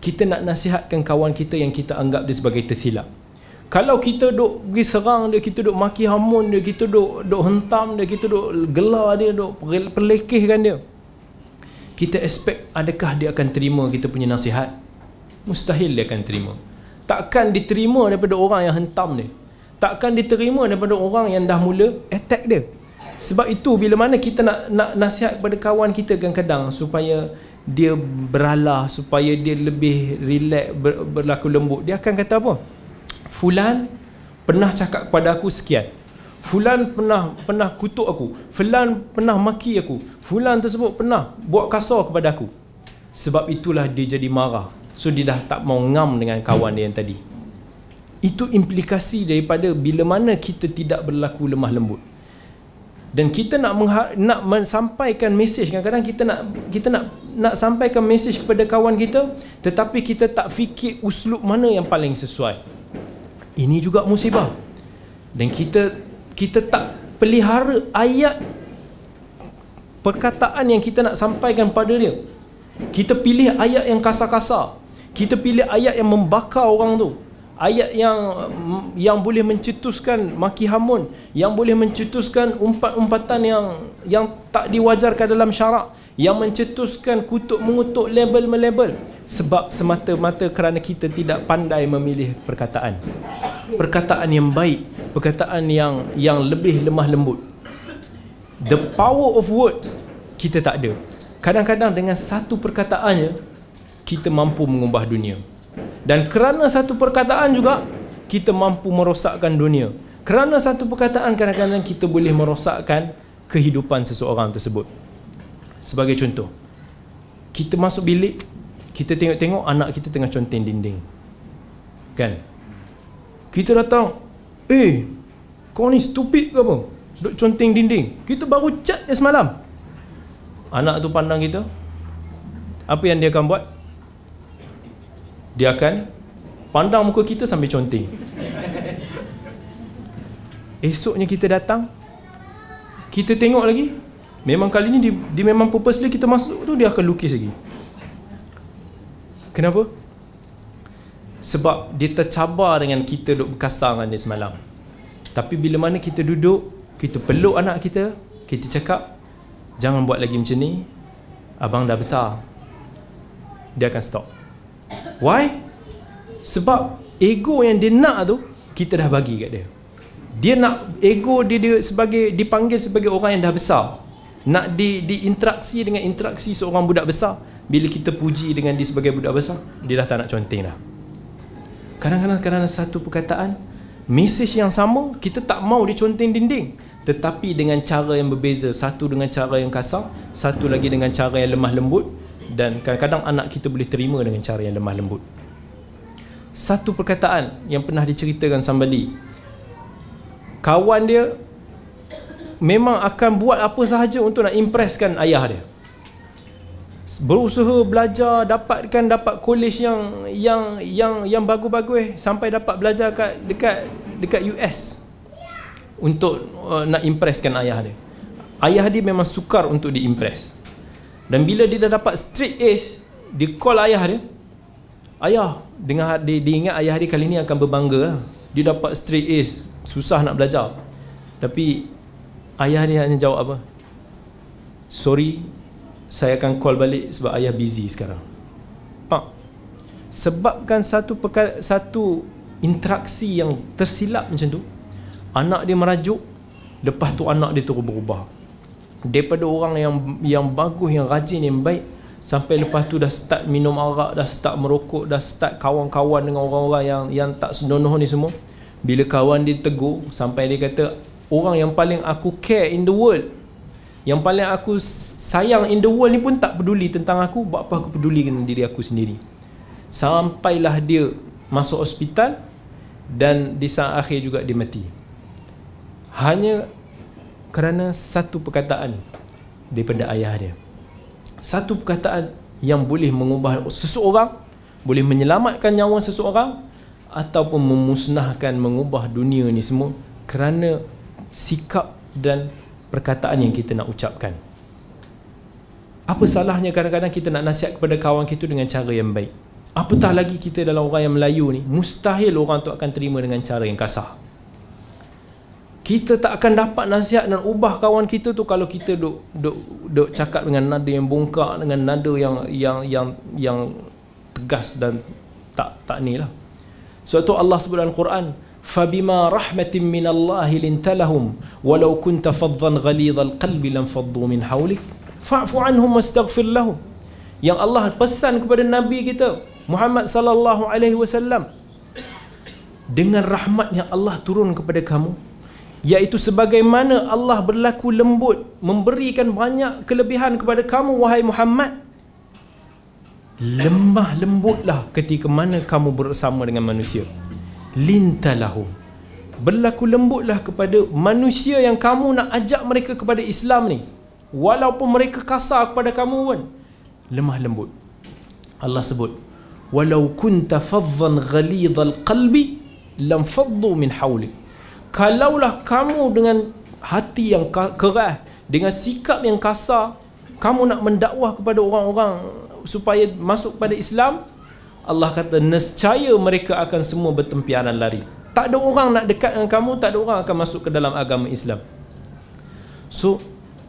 kita nak nasihatkan kawan kita yang kita anggap dia sebagai tersilap kalau kita duk pergi serang dia kita duk maki hamun dia kita duk duk hentam dia kita duk gelar dia duk perlekehkan dia kita expect adakah dia akan terima kita punya nasihat? Mustahil dia akan terima. Takkan diterima daripada orang yang hentam dia. Takkan diterima daripada orang yang dah mula attack dia. Sebab itu bila mana kita nak nak nasihat kepada kawan kita kadang-kadang supaya dia beralah supaya dia lebih relax ber, berlaku lembut dia akan kata apa fulan pernah cakap kepada aku sekian. Fulan pernah pernah kutuk aku. Fulan pernah maki aku. Fulan tersebut pernah buat kasar kepada aku. Sebab itulah dia jadi marah. So dia dah tak mau ngam dengan kawan dia yang tadi. Itu implikasi daripada bila mana kita tidak berlaku lemah lembut. Dan kita nak nak menyampaikan mesej. Kadang-kadang kita nak kita nak nak sampaikan mesej kepada kawan kita tetapi kita tak fikir uslub mana yang paling sesuai ini juga musibah. Dan kita kita tak pelihara ayat perkataan yang kita nak sampaikan pada dia. Kita pilih ayat yang kasar-kasar. Kita pilih ayat yang membakar orang tu. Ayat yang yang boleh mencetuskan maki hamun. Yang boleh mencetuskan umpat-umpatan yang yang tak diwajarkan dalam syarak yang mencetuskan kutuk mengutuk label melabel sebab semata-mata kerana kita tidak pandai memilih perkataan perkataan yang baik perkataan yang yang lebih lemah lembut the power of words kita tak ada kadang-kadang dengan satu perkataannya kita mampu mengubah dunia. Dan kerana satu perkataan juga kita mampu merosakkan dunia. Kerana satu perkataan kadang-kadang kita boleh merosakkan kehidupan seseorang tersebut. Sebagai contoh kita masuk bilik kita tengok-tengok anak kita tengah conteng dinding. Kan? Kita datang eh kau ni stupid ke apa? Duk conteng dinding. Kita baru cat dia semalam. Anak tu pandang kita. Apa yang dia akan buat? Dia akan pandang muka kita sambil conteng <laughs> esoknya kita datang kita tengok lagi memang kali ni dia, dia memang purposely kita masuk tu dia akan lukis lagi. Kenapa? Sebab dia tercabar dengan kita duduk berkasar dengan dia semalam. Tapi bila mana kita duduk kita peluk anak kita kita cakap jangan buat lagi macam ni. Abang dah besar. Dia akan stop. Why? Sebab ego yang dia nak tu kita dah bagi kat dia. Dia nak ego dia, dia sebagai dipanggil sebagai orang yang dah besar nak di diinteraksi dengan interaksi seorang budak besar bila kita puji dengan dia sebagai budak besar dia dah tak nak conteng dah. Kadang-kadang kadang satu perkataan mesej yang sama kita tak mau diconteng dinding. Tetapi dengan cara yang berbeza satu dengan cara yang kasar satu lagi dengan cara yang lemah lembut dan kadang-kadang anak kita boleh terima dengan cara yang lemah lembut. Satu perkataan yang pernah diceritakan somebody. Kawan dia memang akan buat apa sahaja untuk nak impresskan ayah dia. Berusaha belajar dapatkan dapat college yang yang yang yang bagus-bagus sampai dapat belajar kat dekat dekat US untuk uh, nak impresskan ayah dia. Ayah dia memang sukar untuk diimpress. Dan bila dia dah dapat straight A's dia call ayah dia ayah dengan dia, dia ingat ayah dia kali ni akan berbangga lah. dia dapat straight A's susah nak belajar. Tapi ayah dia hanya jawab apa? Sorry saya akan call balik sebab ayah busy sekarang. Pak sebabkan satu perkara, satu interaksi yang tersilap macam tu anak dia merajuk lepas tu anak dia terus berubah. Daripada orang yang yang bagus yang rajin yang baik sampai lepas tu dah start minum arak dah start merokok dah start kawan-kawan dengan orang-orang yang yang tak senonoh ni semua bila kawan dia tegur sampai dia kata orang yang paling aku care in the world. Yang paling aku sayang in the world ni pun tak peduli tentang aku buat apa aku peduli dengan diri aku sendiri. Sampailah dia masuk hospital dan di saat akhir juga dia mati. Hanya kerana satu perkataan daripada ayah dia. Satu perkataan yang boleh mengubah seseorang boleh menyelamatkan nyawa seseorang ataupun memusnahkan mengubah dunia ni semua kerana sikap dan perkataan yang kita nak ucapkan. Apa salahnya kadang-kadang kita nak nasihat kepada kawan kita dengan cara yang baik? Apatah lagi kita dalam orang yang Melayu ni mustahil orang tu akan terima dengan cara yang kasar. Kita tak akan dapat nasihat dan ubah kawan kita tu kalau kita duk duk duk cakap dengan nada yang bongkak dengan nada yang yang yang yang tegas dan tak tak ni lah. Sebab tu Allah sebut dalam Quran, "Fabima rahmatin min Allah lintalahum, walau kunta faddan ghalidhal qalbi lam faddu min hawlik, fa'fu anhum wastaghfir lahum." Yang Allah pesan kepada Nabi kita, Muhammad sallallahu alaihi wasallam, dengan rahmat yang Allah turun kepada kamu, iaitu sebagaimana Allah berlaku lembut, memberikan banyak kelebihan kepada kamu wahai Muhammad, lemah lembutlah ketika mana kamu bersama dengan manusia lintalahu berlaku lembutlah kepada manusia yang kamu nak ajak mereka kepada Islam ni. Walaupun mereka kasar kepada kamu pun lemah lembut. Allah sebut walau kunta faddan ghalidhal qalbi lam faddu min hawlik. Kalaulah kamu dengan hati yang keras dengan sikap yang kasar kamu nak mendakwah kepada orang-orang supaya masuk pada Islam Allah kata nescaya mereka akan semua bertempiaran lari. Tak ada orang nak dekat dengan kamu tak ada orang akan masuk ke dalam agama Islam. So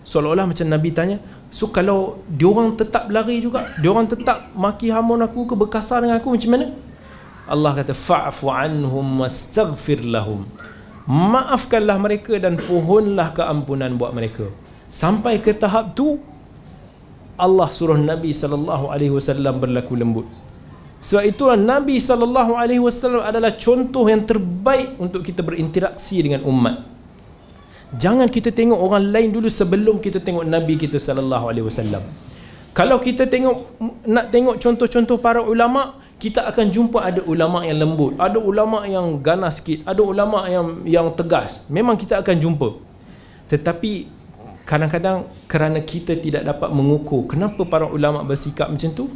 seolah-olah macam Nabi tanya so kalau diorang tetap lari juga diorang tetap maki hamun aku ke berkasar dengan aku macam mana? Allah kata fa'fu anhum wastaghfir lahum. Maafkanlah mereka dan pohonlah keampunan buat mereka. Sampai ke tahap tu Allah suruh Nabi sallallahu alaihi wasallam berlaku lembut. Sebab itulah Nabi sallallahu alaihi wasallam adalah contoh yang terbaik untuk kita berinteraksi dengan umat. Jangan kita tengok orang lain dulu sebelum kita tengok Nabi kita sallallahu alaihi wasallam. Kalau kita tengok nak tengok contoh-contoh para ulama, kita akan jumpa ada ulama yang lembut, ada ulama yang ganas sikit, ada ulama yang yang tegas. Memang kita akan jumpa. Tetapi kadang-kadang kerana kita tidak dapat mengukur kenapa para ulama bersikap macam tu,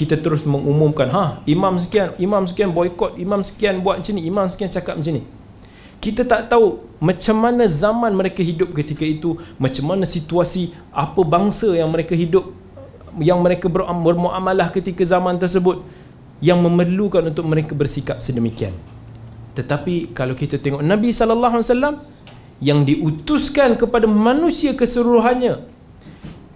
kita terus mengumumkan, ha, imam sekian, imam sekian boikot, imam sekian buat macam ni, imam sekian cakap macam ni. Kita tak tahu macam mana zaman mereka hidup ketika itu, macam mana situasi apa bangsa yang mereka hidup yang mereka bermuamalah ketika zaman tersebut yang memerlukan untuk mereka bersikap sedemikian. Tetapi kalau kita tengok Nabi sallallahu alaihi wasallam yang diutuskan kepada manusia keseluruhannya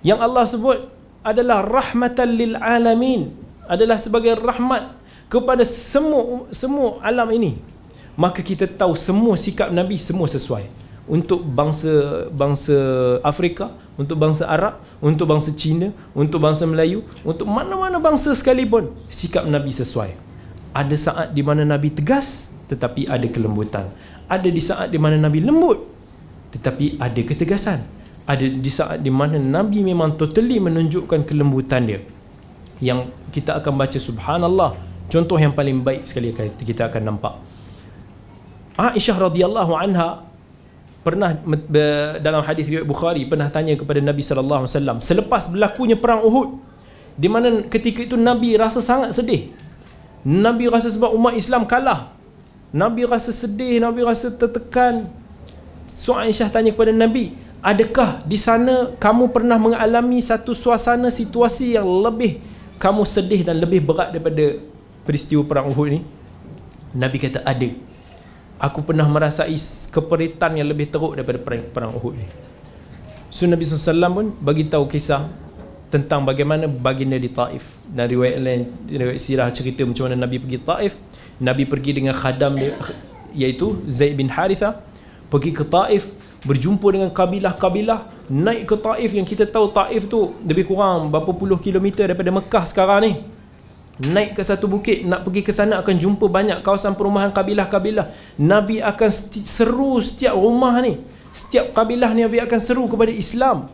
yang Allah sebut adalah rahmatan lil alamin adalah sebagai rahmat kepada semua semua alam ini maka kita tahu semua sikap Nabi semua sesuai untuk bangsa bangsa Afrika, untuk bangsa Arab, untuk bangsa Cina, untuk bangsa Melayu, untuk mana-mana bangsa sekalipun sikap Nabi sesuai. Ada saat di mana Nabi tegas tetapi ada kelembutan. Ada di saat di mana Nabi lembut tetapi ada ketegasan. Ada di saat di mana Nabi memang totally menunjukkan kelembutan dia. Yang kita akan baca subhanallah. Contoh yang paling baik sekali kita akan nampak. Aisyah radhiyallahu anha pernah dalam hadis riwayat Bukhari pernah tanya kepada Nabi sallallahu alaihi wasallam selepas berlakunya perang Uhud di mana ketika itu Nabi rasa sangat sedih. Nabi rasa sebab umat Islam kalah. Nabi rasa sedih, Nabi rasa tertekan. So Aisyah tanya kepada Nabi, adakah di sana kamu pernah mengalami satu suasana situasi yang lebih kamu sedih dan lebih berat daripada peristiwa perang Uhud ni? Nabi kata ada aku pernah merasai keperitan yang lebih teruk daripada perang, perang Uhud ni. So Nabi SAW pun bagi tahu kisah tentang bagaimana baginda di Taif dan riwayat lain riwayat sirah cerita macam mana Nabi pergi Taif Nabi pergi dengan khadam dia iaitu Zaid bin Haritha pergi ke Taif berjumpa dengan kabilah-kabilah naik ke Taif yang kita tahu Taif tu lebih kurang berapa puluh kilometer daripada Mekah sekarang ni. Naik ke satu bukit nak pergi ke sana akan jumpa banyak kawasan perumahan kabilah-kabilah. Nabi akan seru setiap rumah ni. Setiap kabilah ni Nabi akan seru kepada Islam.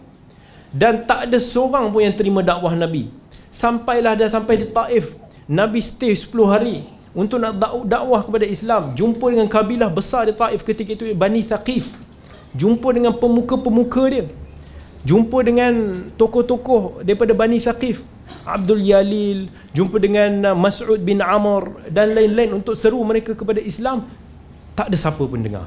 Dan tak ada seorang pun yang terima dakwah Nabi. Sampailah dah sampai di Taif Nabi stay 10 hari untuk nak dakwah kepada Islam. Jumpa dengan kabilah besar di Taif ketika itu Bani Thaqif jumpa dengan pemuka-pemuka dia. Jumpa dengan tokoh-tokoh daripada Bani Thaqif. Abdul Yalil jumpa dengan uh, Mas'ud bin Amr dan lain-lain untuk seru mereka kepada Islam. Tak ada siapa pun dengar.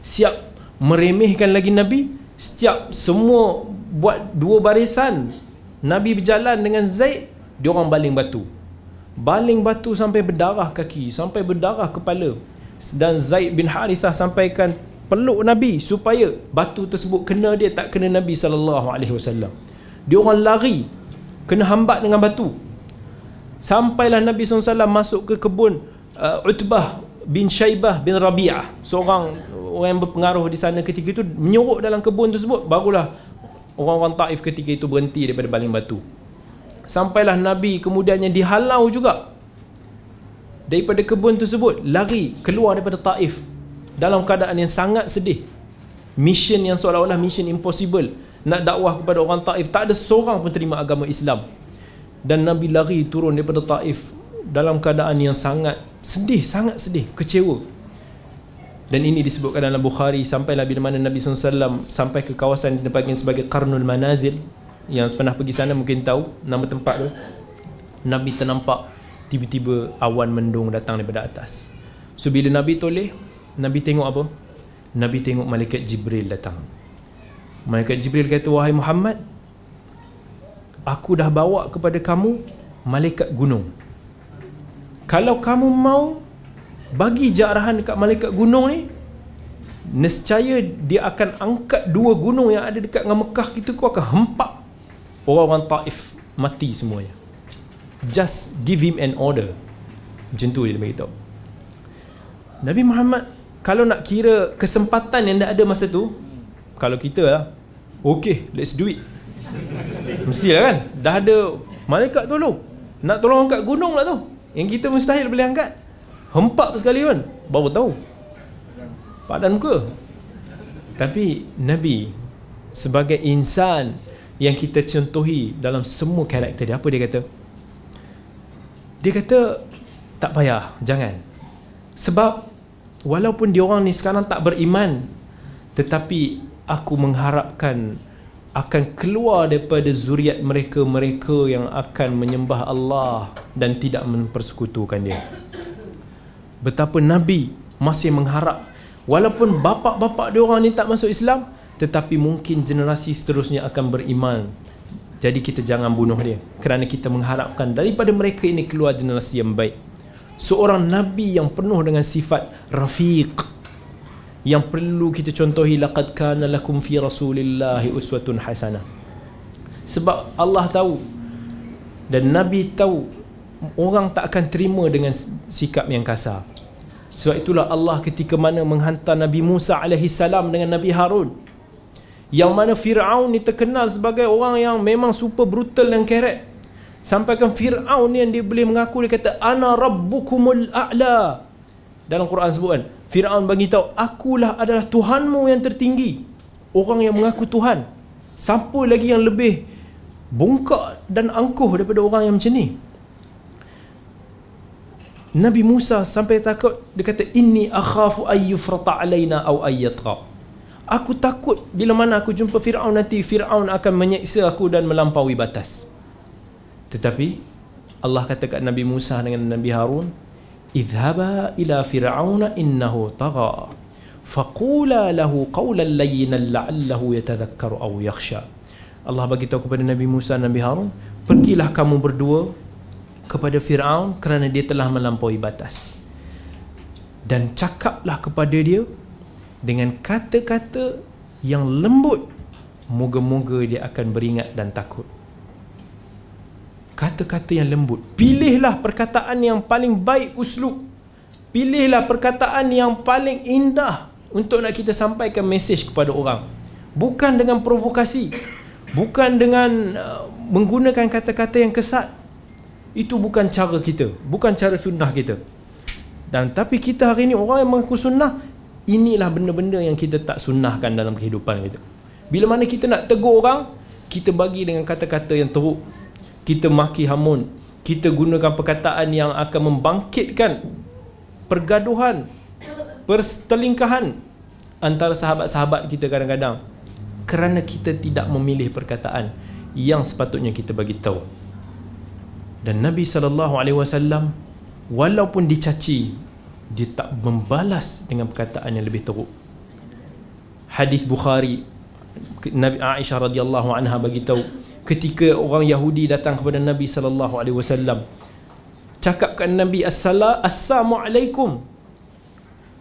Siap meremehkan lagi Nabi setiap semua buat dua barisan. Nabi berjalan dengan Zaid dia orang baling batu. Baling batu sampai berdarah kaki sampai berdarah kepala. Dan Zaid bin Harithah sampaikan peluk Nabi supaya batu tersebut kena dia tak kena Nabi sallallahu alaihi wasallam. Dia orang lari kena hambat dengan batu. Sampailah Nabi SAW masuk ke kebun uh, Utbah bin Syaibah bin Rabi'ah. Seorang orang yang berpengaruh di sana ketika itu menyorok dalam kebun tersebut. Barulah orang-orang Taif ketika itu berhenti daripada baling batu. Sampailah Nabi kemudiannya dihalau juga. Daripada kebun tersebut lari keluar daripada Taif dalam keadaan yang sangat sedih. Mission yang seolah-olah mission impossible. Nak dakwah kepada orang Taif. Tak ada seorang pun terima agama Islam. Dan Nabi lari turun daripada Taif dalam keadaan yang sangat sedih sangat sedih. Kecewa. Dan ini disebutkan dalam Bukhari sampailah bila mana Nabi SAW sampai ke kawasan yang dipanggil sebagai Qarnul Manazil. Yang pernah pergi sana mungkin tahu nama tempat tu. Nabi ternampak tiba-tiba awan mendung datang daripada atas. So bila Nabi toleh Nabi tengok apa? Nabi tengok malaikat Jibril datang. Malaikat Jibril kata wahai Muhammad Aku dah bawa kepada kamu malaikat gunung. Kalau kamu mau bagi jarahan dekat malaikat gunung ni Nescaya dia akan angkat dua gunung yang ada dekat dengan Mekah kita Kau akan hempak. Orang-orang Taif mati semuanya. Just give him an order. Tu dia beritahu. Nabi Muhammad Kalau nak kira kesempatan yang dah ada masa tu kalau kita lah okay let's do it. Mestilah kan? Dah ada malaikat tolong nak tolong angkat gunung lah tu. Yang kita mustahil boleh angkat. Hempap sekali kan? Baru tahu. Padan muka Tapi Nabi sebagai insan yang kita contohi dalam semua karakter dia apa dia kata? Dia kata tak payah, jangan. Sebab walaupun dia orang ni sekarang tak beriman tetapi aku mengharapkan akan keluar daripada zuriat mereka-mereka yang akan menyembah Allah dan tidak mempersekutukan dia. Betapa Nabi masih mengharap walaupun bapa-bapa dia orang ni tak masuk Islam tetapi mungkin generasi seterusnya akan beriman. Jadi kita jangan bunuh dia kerana kita mengharapkan daripada mereka ini keluar generasi yang baik. Seorang nabi yang penuh dengan sifat rafiq yang perlu kita contohi laqad kana lakum fi rasulillahi uswatun hasanah. Sebab Allah tahu dan nabi tahu orang tak akan terima dengan sikap yang kasar. Sebab itulah Allah ketika mana menghantar Nabi Musa alaihi salam dengan Nabi Harun yang mana Fir'aun ni terkenal sebagai orang yang memang super brutal dan keret sampaikan Fir'aun yang dia boleh mengaku dia kata ana rabbukumul a'la. Dalam Quran sebut kan Fir'aun bagi tahu akulah adalah Tuhanmu yang tertinggi. Orang yang mengaku Tuhan. Siapa lagi yang lebih bongkak dan angkuh daripada orang yang macam ni? Nabi Musa sampai takut dia kata inni akhafu ayyufrata alaina aw ayyatra aku takut bila mana aku jumpa Firaun nanti Firaun akan menyeksa aku dan melampaui batas tetapi Allah kata kat Nabi Musa dengan Nabi Harun idhaba ila fir'auna innahu tagha faqula lahu qawlan layyinan la'allahu yatadhakkaru aw yakhsha Allah bagi tahu kepada Nabi Musa dan Nabi Harun pergilah kamu berdua kepada Firaun kerana dia telah melampaui batas. Dan cakaplah kepada dia dengan kata-kata yang lembut. Moga-moga dia akan beringat dan takut. Kata-kata yang lembut. Pilihlah perkataan yang paling baik uslub. Pilihlah perkataan yang paling indah untuk nak kita sampaikan mesej kepada orang. Bukan dengan provokasi. Bukan dengan uh, menggunakan kata-kata yang kesat itu bukan cara kita bukan cara sunnah kita dan tapi kita hari ini orang yang mengaku sunnah inilah benda-benda yang kita tak sunnahkan dalam kehidupan kita bila mana kita nak tegur orang kita bagi dengan kata-kata yang teruk kita maki hamun. Kita gunakan perkataan yang akan membangkitkan pergaduhan perselingkahan antara sahabat-sahabat kita kadang-kadang. Kerana kita tidak memilih perkataan yang sepatutnya kita bagi tahu. Dan Nabi sallallahu alaihi wasallam walaupun dicaci dia tak membalas dengan perkataan yang lebih teruk. Hadis Bukhari Nabi Aisyah radhiyallahu anha bagi tahu ketika orang Yahudi datang kepada Nabi sallallahu alaihi wasallam. Cakapkan Nabi assalamu alaikum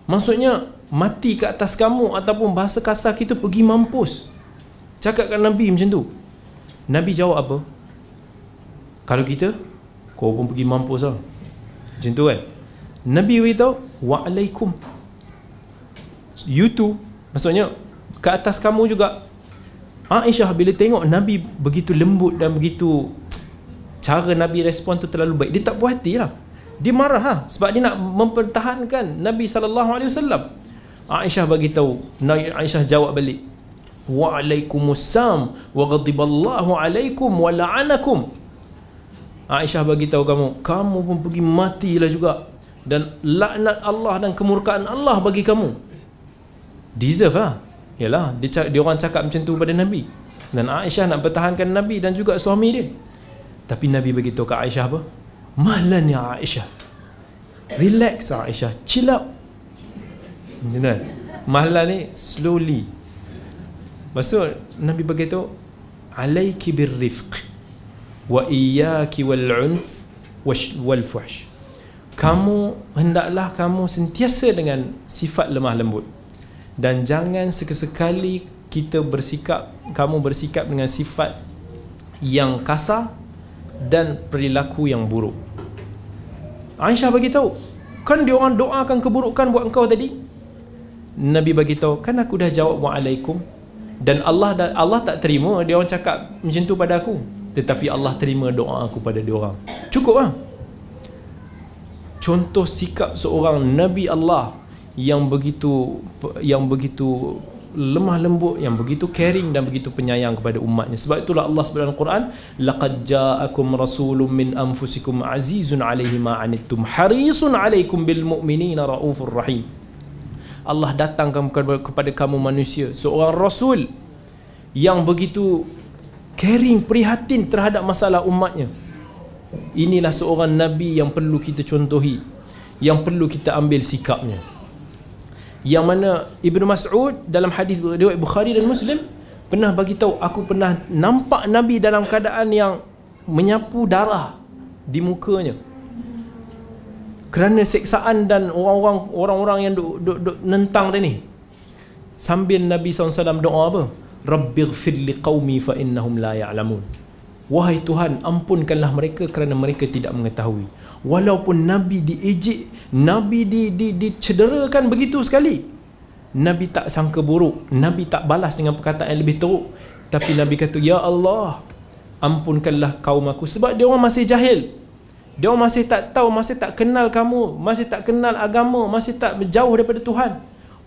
maksudnya mati ke atas kamu ataupun bahasa kasar kita pergi mampus. Cakapkan Nabi macam tu. Nabi jawab apa? Kalau kita kau pun pergi mampus lah. Macam tu kan? Nabi beritahu wa'alaikum. You too. Maksudnya ke atas kamu juga Aisyah bila tengok Nabi begitu lembut dan begitu cara Nabi respon tu terlalu baik dia tak puas hati lah dia marah ha? sebab dia nak mempertahankan Nabi SAW Aisyah bagi tahu Aisyah jawab balik Wa'alaikumussalam wa ghadiballahu alaikum wa la'anakum Aisyah bagi tahu kamu, kamu pun pergi matilah juga dan laknat Allah dan kemurkaan Allah bagi kamu. Deserve lah. Yalah, dia, dia orang cakap macam tu pada Nabi. Dan Aisyah nak pertahankan Nabi dan juga suami dia. Tapi Nabi bagi tahu ke Aisyah apa? Mahlan ya Aisyah. Relax Aisyah, chill out. Macam Mahlan ni slowly. Maksud Nabi bagi tahu alaiki birrifq wa iyyaki wal unf wal fuhsh kamu hendaklah kamu sentiasa dengan sifat lemah lembut dan jangan sekali-sekali kita bersikap kamu bersikap dengan sifat yang kasar dan perilaku yang buruk. Aisyah bagi tahu kan dia orang doakan keburukan buat engkau tadi? Nabi bagi tahu kan aku dah jawab waalaikum. Dan Allah Allah tak terima dia orang cakap macam tu pada aku. Tetapi Allah terima doa aku pada dia orang. Cukup lah contoh sikap seorang nabi Allah yang begitu yang begitu lemah lembut yang begitu caring dan begitu penyayang kepada umatnya. Sebab itulah Allah sebut dalam Quran laqad ja'akum rasulun min anfusikum azizun 'alaihi ma 'anittum harisun 'alaikum bil mu'minina raufur rahim. Allah datangkan kepada kamu manusia seorang rasul yang begitu caring prihatin terhadap masalah umatnya. Inilah seorang nabi yang perlu kita contohi yang perlu kita ambil sikapnya yang mana Ibnu Mas'ud dalam hadis riwayat Bukhari dan Muslim pernah bagi tahu aku pernah nampak Nabi dalam keadaan yang menyapu darah di mukanya. Kerana seksaan dan orang-orang orang-orang yang duk, duk, duk nentang dia ni. Sambil Nabi SAW doa apa? Rabbighfir liqaumi fa innahum la ya'lamun. Wahai Tuhan ampunkanlah mereka kerana mereka tidak mengetahui walaupun Nabi diejek Nabi di, di, dicederakan begitu sekali. Nabi tak sangka buruk. Nabi tak balas dengan perkataan yang lebih teruk. Tapi Nabi kata Ya Allah ampunkanlah kaum aku. Sebab dia orang masih jahil. Dia orang masih tak tahu masih tak kenal kamu masih tak kenal agama masih tak jauh daripada Tuhan.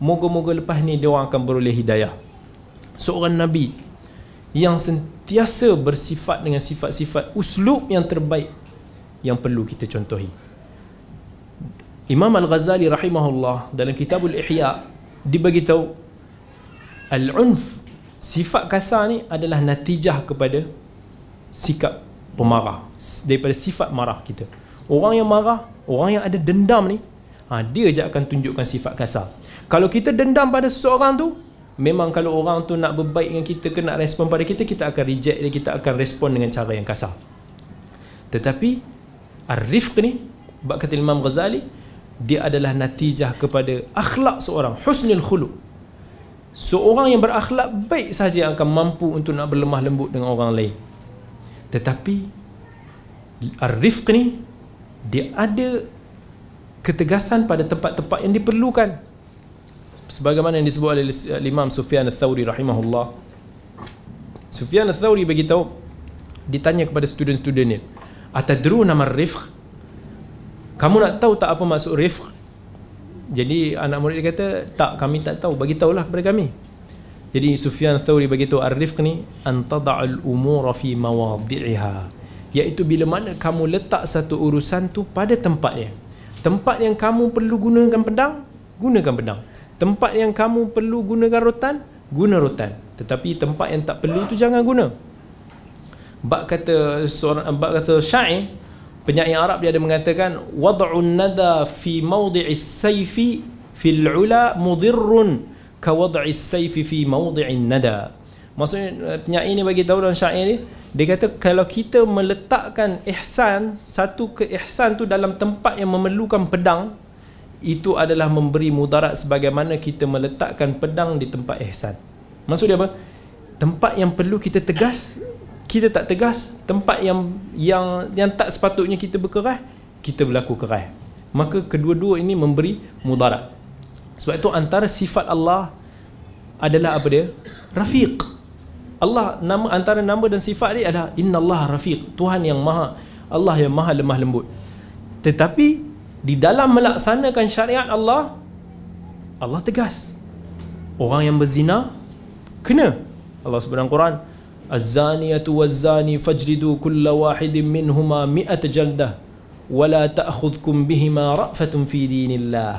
Moga-moga lepas ni dia orang akan beroleh hidayah. Seorang Nabi yang sentiasa bersifat dengan sifat-sifat uslub yang terbaik yang perlu kita contohi. Imam Al-Ghazali rahimahullah dalam Kitabul Ihya dibagi tahu al-unf sifat kasar ni adalah natijah kepada sikap pemarah daripada sifat marah kita. Orang yang marah, orang yang ada dendam ni, ha, dia je akan tunjukkan sifat kasar. Kalau kita dendam pada seseorang tu, memang kalau orang tu nak berbaik dengan kita, kena respon pada kita, kita akan reject dia, kita akan respon dengan cara yang kasar. Tetapi Ar-rifq ni Bak kata Imam Ghazali Dia adalah natijah kepada akhlak seorang Husnul khuluq. Seorang yang berakhlak baik saja yang akan mampu untuk nak berlemah lembut dengan orang lain. Tetapi Ar-rifq ni Dia ada ketegasan pada tempat-tempat yang diperlukan. Sebagaimana yang disebut oleh Imam Sufyan al-Thawri rahimahullah. Sufyan al-Thawri beritahu ditanya kepada student-student ni atadru nama rifq. Kamu nak tahu tak apa maksud rifq? Jadi anak murid dia kata tak kami tak tahu. Bagi tahulah kepada kami. Jadi Sufyan Thawri bagi tahu ar-rifq ni antada'al umura fi mawadhi'iha iaitu bila mana kamu letak satu urusan tu pada tempatnya tempat yang kamu perlu gunakan pedang gunakan pedang. Tempat yang kamu perlu gunakan rotan guna rotan. Tetapi tempat yang tak perlu tu jangan guna bab kata seorang bab kata syair penyair Arab dia ada mengatakan wad'un nada fi mawdi'is sayfi fil ula mudirrun ka wad'is sayfi fi mawdi'in nada maksudnya penyair ni bagi tahu dalam syair ni dia kata kalau kita meletakkan ihsan satu ke ihsan tu dalam tempat yang memerlukan pedang itu adalah memberi mudarat sebagaimana kita meletakkan pedang di tempat ihsan. Maksud dia apa? Tempat yang perlu kita tegas kita tak tegas tempat yang yang yang tak sepatutnya kita berkeras kita berlaku keras maka kedua-dua ini memberi mudarat. Sebab itu antara sifat Allah adalah apa dia? Rafiq. Allah nama antara nama dan sifat dia adalah innallaha rafiq Tuhan yang maha Allah yang maha lemah lembut. Tetapi di dalam melaksanakan syariat Allah Allah tegas. Orang yang berzina kena. Allah dalam Quran الزانية والزاني فاجلدوا كل واحد منهما مئة جلدة ولا تأخذكم بهما رأفة في دين الله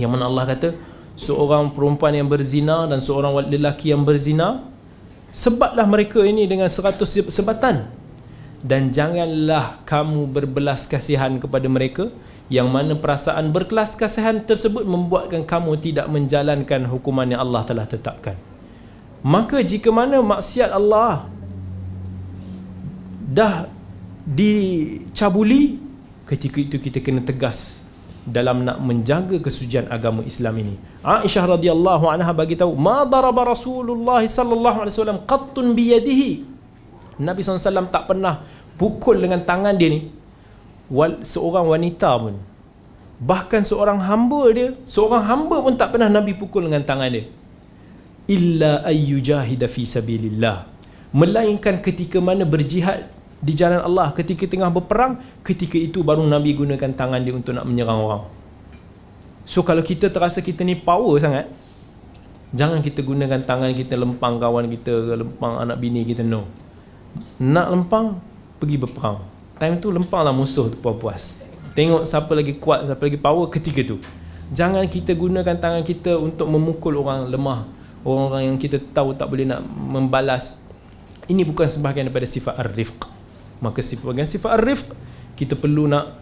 yang mana Allah kata seorang perempuan yang berzina dan seorang lelaki yang berzina sebablah mereka ini dengan seratus sebatan dan janganlah kamu berbelas kasihan kepada mereka yang mana perasaan berkelas kasihan tersebut membuatkan kamu tidak menjalankan hukuman yang Allah telah tetapkan maka jika mana maksiat Allah dah dicabuli ketika itu kita kena tegas dalam nak menjaga kesucian agama Islam ini. Aisyah radhiyallahu anha bagi tahu, "Ma daraba Rasulullah sallallahu alaihi wasallam qattun bi yadihi." Nabi SAW tak pernah pukul dengan tangan dia ni seorang wanita pun. Bahkan seorang hamba dia, seorang hamba pun tak pernah Nabi pukul dengan tangan dia illa ayyujahida fi sabilillah melainkan ketika mana berjihad di jalan Allah ketika tengah berperang ketika itu baru Nabi gunakan tangan dia untuk nak menyerang orang so kalau kita terasa kita ni power sangat Jangan kita gunakan tangan kita lempang kawan kita, lempang anak bini kita, no. Nak lempang, pergi berperang. Time tu lempanglah musuh tu puas-puas. Tengok siapa lagi kuat, siapa lagi power ketika tu. Jangan kita gunakan tangan kita untuk memukul orang lemah. Orang-orang yang kita tahu tak boleh nak membalas. Ini bukan sebahagian daripada sifat ar-rifq. Maka sebahagian sifat ar-rifq, kita perlu nak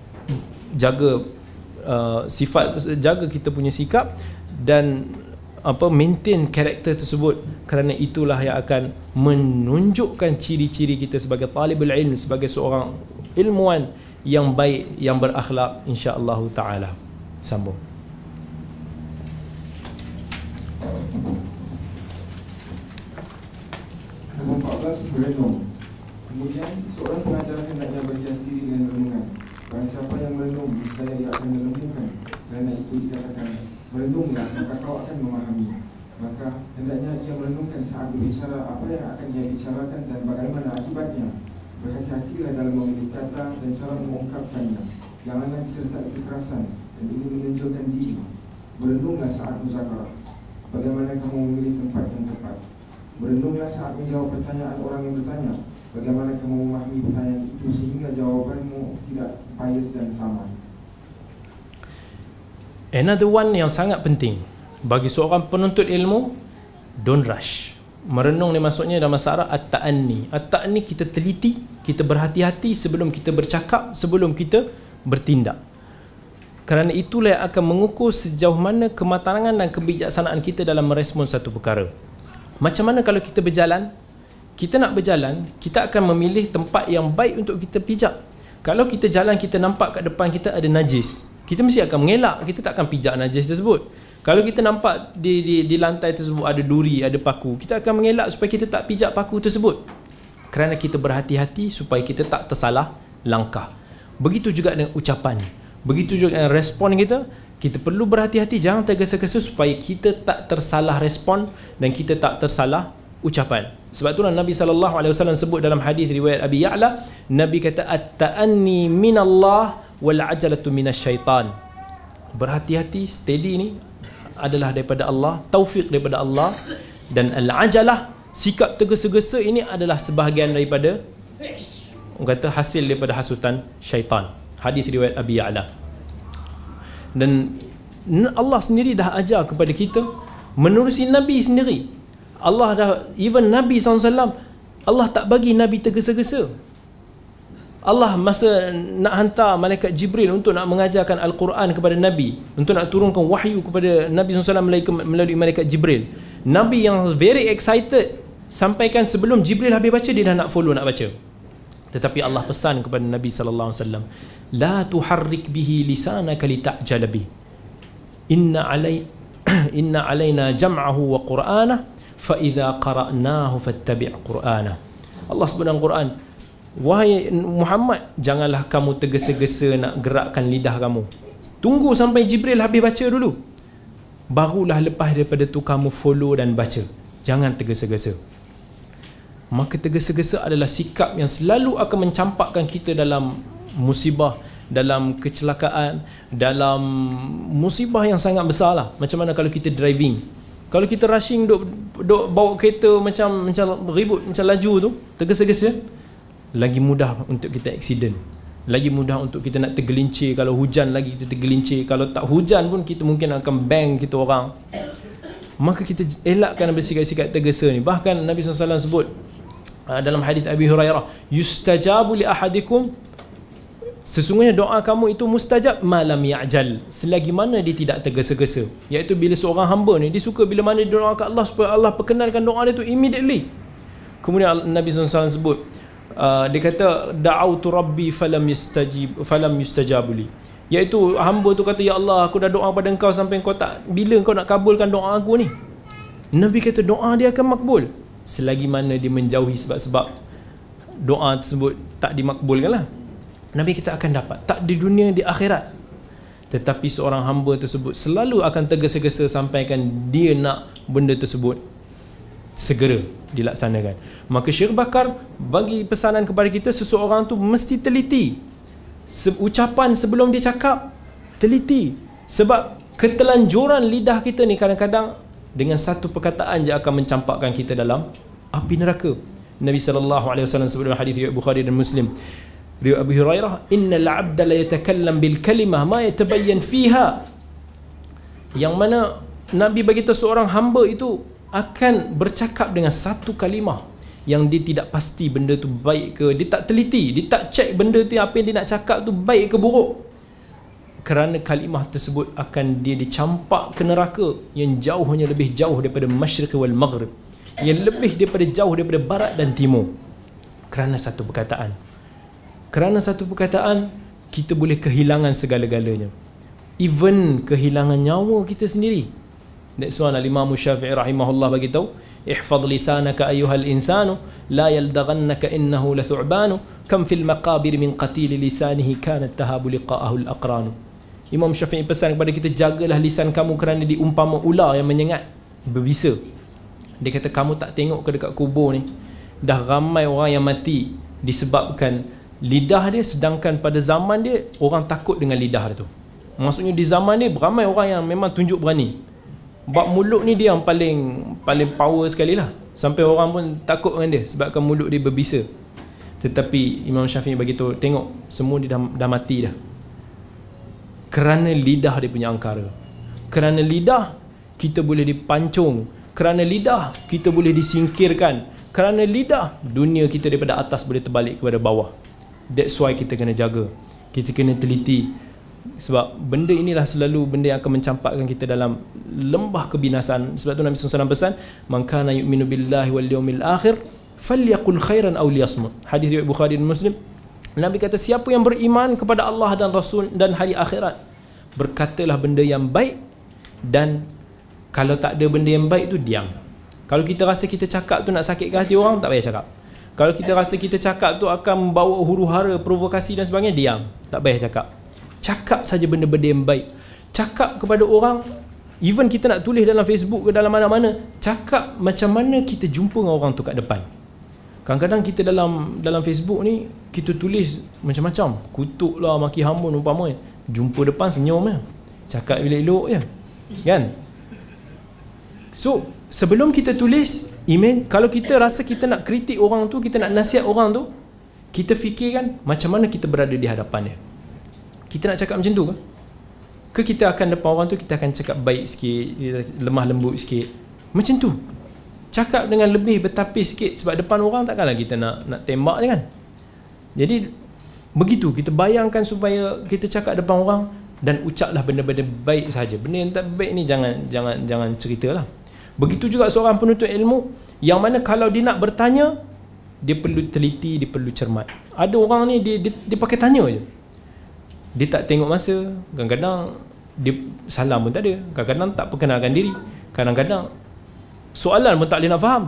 jaga uh, sifat jaga kita punya sikap dan apa maintain karakter tersebut kerana itulah yang akan menunjukkan ciri-ciri kita sebagai talibul ilm sebagai seorang ilmuwan yang baik yang berakhlak insya-Allah taala sambung Nombor 14 Berenung Kemudian seorang pengajar hendaknya berhias diri dengan renungan. Barang siapa yang merenung Niscaya ia akan menemukan Kerana itu dikatakan Merenunglah maka kau akan memahami. Maka hendaknya ia merenungkan saat berbicara Apa yang akan ia bicarakan dan bagaimana akibatnya. Berhati-hatilah dalam memilih kata dan cara mengungkapkannya. Janganlah disertai kekerasan dan ingin menunjukkan diri. Merenunglah saat muzakarah. Bagaimana kamu memilih tempat yang tepat Merenunglah saat menjawab pertanyaan orang yang bertanya Bagaimana kamu memahami pertanyaan itu sehingga jawabanmu tidak bias dan sama. Another one yang sangat penting bagi seorang penuntut ilmu, don't rush. Merenung ni maksudnya dalam bahasa Arab at-ta'anni. At-ta'anni kita teliti, kita berhati-hati sebelum kita bercakap, sebelum kita bertindak. Kerana itulah yang akan mengukur sejauh mana kematangan dan kebijaksanaan kita dalam merespon satu perkara. Macam mana kalau kita berjalan, kita nak berjalan, kita akan memilih tempat yang baik untuk kita pijak. Kalau kita jalan, kita nampak kat depan kita ada najis. Kita mesti akan mengelak, kita tak akan pijak najis tersebut. Kalau kita nampak di, di, di lantai tersebut ada duri, ada paku, kita akan mengelak supaya kita tak pijak paku tersebut. Kerana kita berhati-hati supaya kita tak tersalah langkah. Begitu juga dengan ucapan. Begitu juga dengan respon kita, kita perlu berhati-hati jangan tergesa-gesa supaya kita tak tersalah respon dan kita tak tersalah ucapan. Sebab itulah Nabi sallallahu alaihi wasallam sebut dalam hadis riwayat Abi Ya'la, Nabi kata at-ta'anni minallah wal ajalatu minasyaitan. Berhati-hati, steady ni adalah daripada Allah, taufik daripada Allah dan al-ajalah sikap tergesa-gesa ini adalah sebahagian daripada orang kata hasil daripada hasutan syaitan. Hadis riwayat Abi Ya'la. Dan Allah sendiri dah ajar kepada kita menerusi Nabi sendiri. Allah dah even Nabi SAW Allah tak bagi Nabi tergesa-gesa. Allah masa nak hantar malaikat Jibril untuk nak mengajarkan Al-Quran kepada Nabi untuk nak turunkan wahyu kepada Nabi SAW melalui malaikat Jibril. Nabi yang very excited sampaikan sebelum Jibril habis baca dia dah nak follow nak baca. Tetapi Allah pesan kepada Nabi sallallahu alaihi wasallam la tuharrik bihi lisanaka lita'jala bi inna alai <clears throat> inna alaina jam'ahu wa qur'anahu fa idza qara'nahu fattabi' qur'ana Allah dalam Quran wahai Muhammad janganlah kamu tergesa-gesa nak gerakkan lidah kamu. Tunggu sampai Jibril habis baca dulu. Barulah lepas daripada tu kamu follow dan baca. Jangan tergesa-gesa. Maka tergesa-gesa adalah sikap yang selalu akan mencampakkan kita dalam musibah dalam kecelakaan dalam musibah yang sangat besar lah macam mana kalau kita driving? Kalau kita rushing duk, duk bawa kereta macam macam ribut macam laju tu tergesa-gesa lagi mudah untuk kita accident. Lagi mudah untuk kita nak tergelincir. Kalau hujan lagi kita tergelincir. Kalau tak hujan pun kita mungkin akan bang kita orang. Maka kita elakkan bersikap-sikap tergesa ni. Bahkan Nabi SAW sebut uh, dalam hadis Abi Hurairah yustajabu li ahadikum Sesungguhnya doa kamu itu mustajab malam ya'jal selagi mana dia tidak tergesa-gesa. Iaitu bila seorang hamba ni dia suka bila mana dia doa ke Allah supaya Allah perkenalkan doa dia tu immediately. Kemudian Nabi SAW sebut uh, dia kata da'autu rabbi falam yustajib falam yustajabuli iaitu hamba tu kata ya Allah aku dah doa pada engkau sampai engkau tak bila engkau nak kabulkan doa aku ni? Nabi kata doa dia akan makbul selagi mana dia menjauhi sebab-sebab doa tersebut tak dimakbulkan lah Nabi kita akan dapat. Tak di dunia di akhirat. Tetapi seorang hamba tersebut selalu akan tergesa-gesa sampaikan dia nak benda tersebut segera dilaksanakan. Maka Syekh Bakar bagi pesanan kepada kita seseorang tu mesti teliti. Se- ucapan sebelum dia cakap teliti. Sebab ketelanjuran lidah kita ni kadang-kadang dengan satu perkataan je akan mencampakkan kita dalam api neraka. Nabi sallallahu alaihi wasallam sebut dalam hadis riwayat Bukhari dan Muslim riwayat Abu Hurairah innal 'abda la yatakallam bil kalimah ma yatabayyan fiha. Yang mana Nabi bagi tahu seorang hamba itu akan bercakap dengan satu kalimah yang dia tidak pasti benda tu baik ke dia tak teliti dia tak cek benda tu apa yang dia nak cakap tu baik ke buruk. Kerana kalimah tersebut akan dia dicampak ke neraka yang jauhnya lebih jauh daripada masyriq wal maghrib. Yang lebih daripada jauh daripada barat dan timur. Kerana satu perkataan kerana satu perkataan kita boleh kehilangan segala-galanya. Even kehilangan nyawa kita sendiri. That's why al-imam syafi'i rahimahullah bagi tahu ihfaz lisanaka ayyuhal insanu la yaldaghannaka innahu lathu'banu kam fil maqabir min qatil lisanihi kanat tahabu liqa'ahu al-aqran imam syafi'i pesan kepada kita jagalah lisan kamu kerana diumpama ular yang menyengat berbisa. Dia kata kamu tak tengok ke dekat kubur ni? Dah ramai orang yang mati disebabkan lidah dia sedangkan pada zaman dia orang takut dengan lidah dia tu. Maksudnya di zaman dia ramai orang yang memang tunjuk berani. Bab mulut ni dia yang paling paling power sekali lah. Sampai orang pun takut dengan dia sebabkan mulut dia berbisa. Tetapi Imam Syafi'i bagi tahu tengok semua dia dah, dah mati dah. Kerana lidah dia punya angkara. Kerana lidah kita boleh dipancung. Kerana lidah kita boleh disingkirkan. Kerana lidah dunia kita daripada atas boleh terbalik kepada bawah. That's why kita kena jaga. Kita kena teliti. Sebab benda inilah selalu benda yang akan mencampakkan kita dalam lembah kebinasan sebab tu Nabi SAW pesan man kana yu'minu billahi wal yawmil akhir falyaqul khairan aw liyasmut. Hadis riwayat Bukhari dan Muslim. Nabi kata siapa yang beriman kepada Allah dan Rasul dan hari akhirat berkatalah benda yang baik dan kalau tak ada benda yang baik tu diam. Kalau kita rasa kita cakap tu nak sakitkan hati orang tak payah cakap kalau kita rasa kita cakap tu akan membawa huru hara provokasi dan sebagainya diam. Tak payah cakap. Cakap saja benda-benda yang baik. Cakap kepada orang even kita nak tulis dalam Facebook ke dalam mana-mana cakap macam mana kita jumpa dengan orang tu kat depan. Kadang-kadang kita dalam dalam Facebook ni kita tulis macam-macam. Kutuk lah maki hamun umpama jumpa depan senyum ya. Cakap elok-elok je kan? So sebelum kita tulis email kalau kita rasa kita nak kritik orang tu kita nak nasihat orang tu kita fikirkan macam mana kita berada di hadapan dia kita nak cakap macam tu ke? Ke kita akan depan orang tu kita akan cakap baik sikit, lemah lembut sikit. Macam tu. Cakap dengan lebih bertapis sikit sebab depan orang takkanlah kita nak nak tembak je kan. Jadi begitu kita bayangkan supaya kita cakap depan orang dan ucaplah benda-benda baik saja. Benda yang tak baik ni jangan jangan jangan ceritalah. Begitu juga seorang penuntut ilmu yang mana kalau dia nak bertanya dia perlu teliti, dia perlu cermat. Ada orang ni dia dia, dia pakai tanya je. Dia tak tengok masa kadang-kadang dia salam pun tak ada. Kadang-kadang tak perkenalkan diri. Kadang-kadang soalan pun tak boleh nak faham.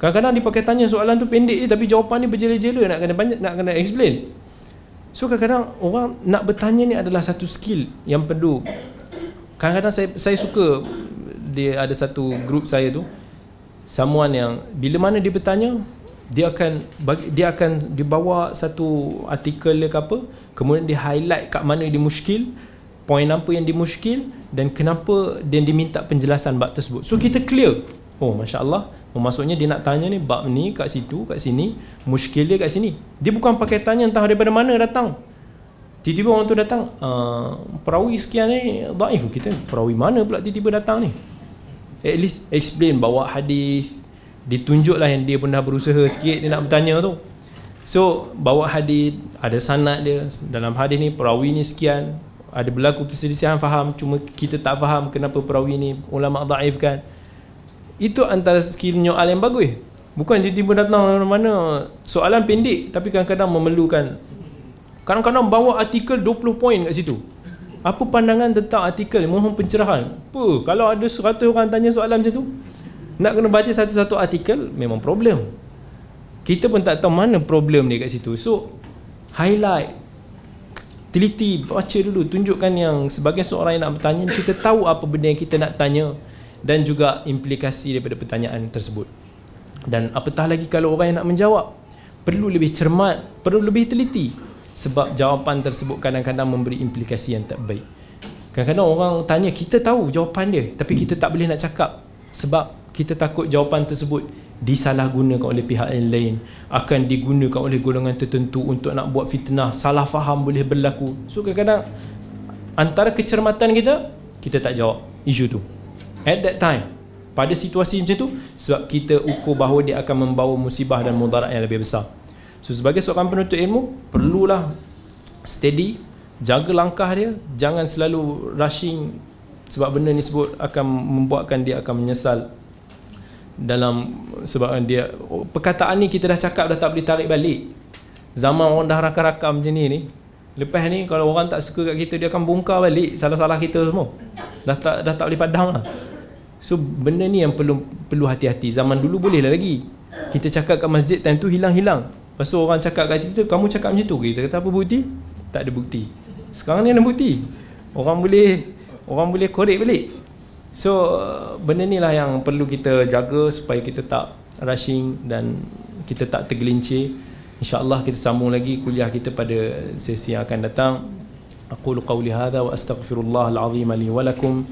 Kadang-kadang dia pakai tanya soalan tu pendek je tapi jawapan ni berjela-jela nak kena banyak nak kena explain. So kadang-kadang orang nak bertanya ni adalah satu skill yang perlu. Kadang-kadang saya saya suka dia ada satu group saya tu someone yang bila mana dia bertanya dia akan dia akan dibawa satu artikel ke apa kemudian dia highlight kat mana dia muskil poin apa yang dia muskil dan kenapa dia diminta penjelasan bab tersebut. So kita clear. Oh Masya Allah oh, maksudnya dia nak tanya ni bab ni kat situ kat sini muskil dia kat sini. Dia bukan pakai tanya entah daripada mana datang. Tiba-tiba orang tu datang uh, perawi sekian ni daif. Kita perawi mana pula tiba-tiba datang ni at least explain bawa hadis ditunjuklah yang dia pun dah berusaha sikit dia nak bertanya tu. So bawa hadis ada sanad dia. Dalam hadis ni perawi ni sekian. Ada berlaku perselisihan faham cuma kita tak faham kenapa perawi ni ulama dhaif kan itu antara skill nyoal yang bagus. Bukan tiba-tiba datang dari mana soalan pendek tapi kadang-kadang memerlukan. Kadang-kadang bawa artikel 20 poin kat situ apa pandangan tentang artikel mohon pencerahan? Apa? Kalau ada 100 orang tanya soalan macam tu nak kena baca satu-satu artikel memang problem. Kita pun tak tahu mana problem dia kat situ. So highlight teliti baca dulu tunjukkan yang sebagai seorang yang nak bertanya kita tahu apa benda yang kita nak tanya dan juga implikasi daripada pertanyaan tersebut. Dan apatah lagi kalau orang yang nak menjawab perlu lebih cermat perlu lebih teliti sebab jawapan tersebut kadang-kadang memberi implikasi yang tak baik. Kadang-kadang orang tanya kita tahu jawapan dia tapi kita tak boleh nak cakap sebab kita takut jawapan tersebut disalahgunakan oleh pihak yang lain akan digunakan oleh golongan tertentu untuk nak buat fitnah salah faham boleh berlaku. So kadang-kadang antara kecermatan kita kita tak jawab. Isu tu. At that time pada situasi macam tu sebab kita ukur bahawa dia akan membawa musibah dan mudarat yang lebih besar so sebagai seorang penuntut ilmu perlulah steady jaga langkah dia jangan selalu rushing sebab benda ni sebut akan membuatkan dia akan menyesal dalam sebab dia oh, perkataan ni kita dah cakap dah tak boleh tarik balik. Zaman orang dah rakam-rakam macam ni ni lepas ni kalau orang tak suka kat kita dia akan bongkar balik salah-salah kita semua. Dah tak dah tak boleh padang lah. So benda ni yang perlu perlu hati-hati. Zaman dulu boleh lah lagi. Kita cakap kat masjid time tu hilang-hilang lepas tu orang cakap kat kita kamu cakap macam tu kita kata apa bukti tak ada bukti sekarang ni ada bukti orang boleh orang boleh korek balik So benda ni lah yang perlu kita jaga supaya kita tak rushing dan kita tak tergelincir. InsyaAllah kita sambung lagi kuliah kita pada sesi yang akan datang. Aku qawli hadha wa li wa lakum.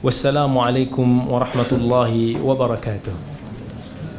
Wassalamualaikum warahmatullahi wabarakatuh.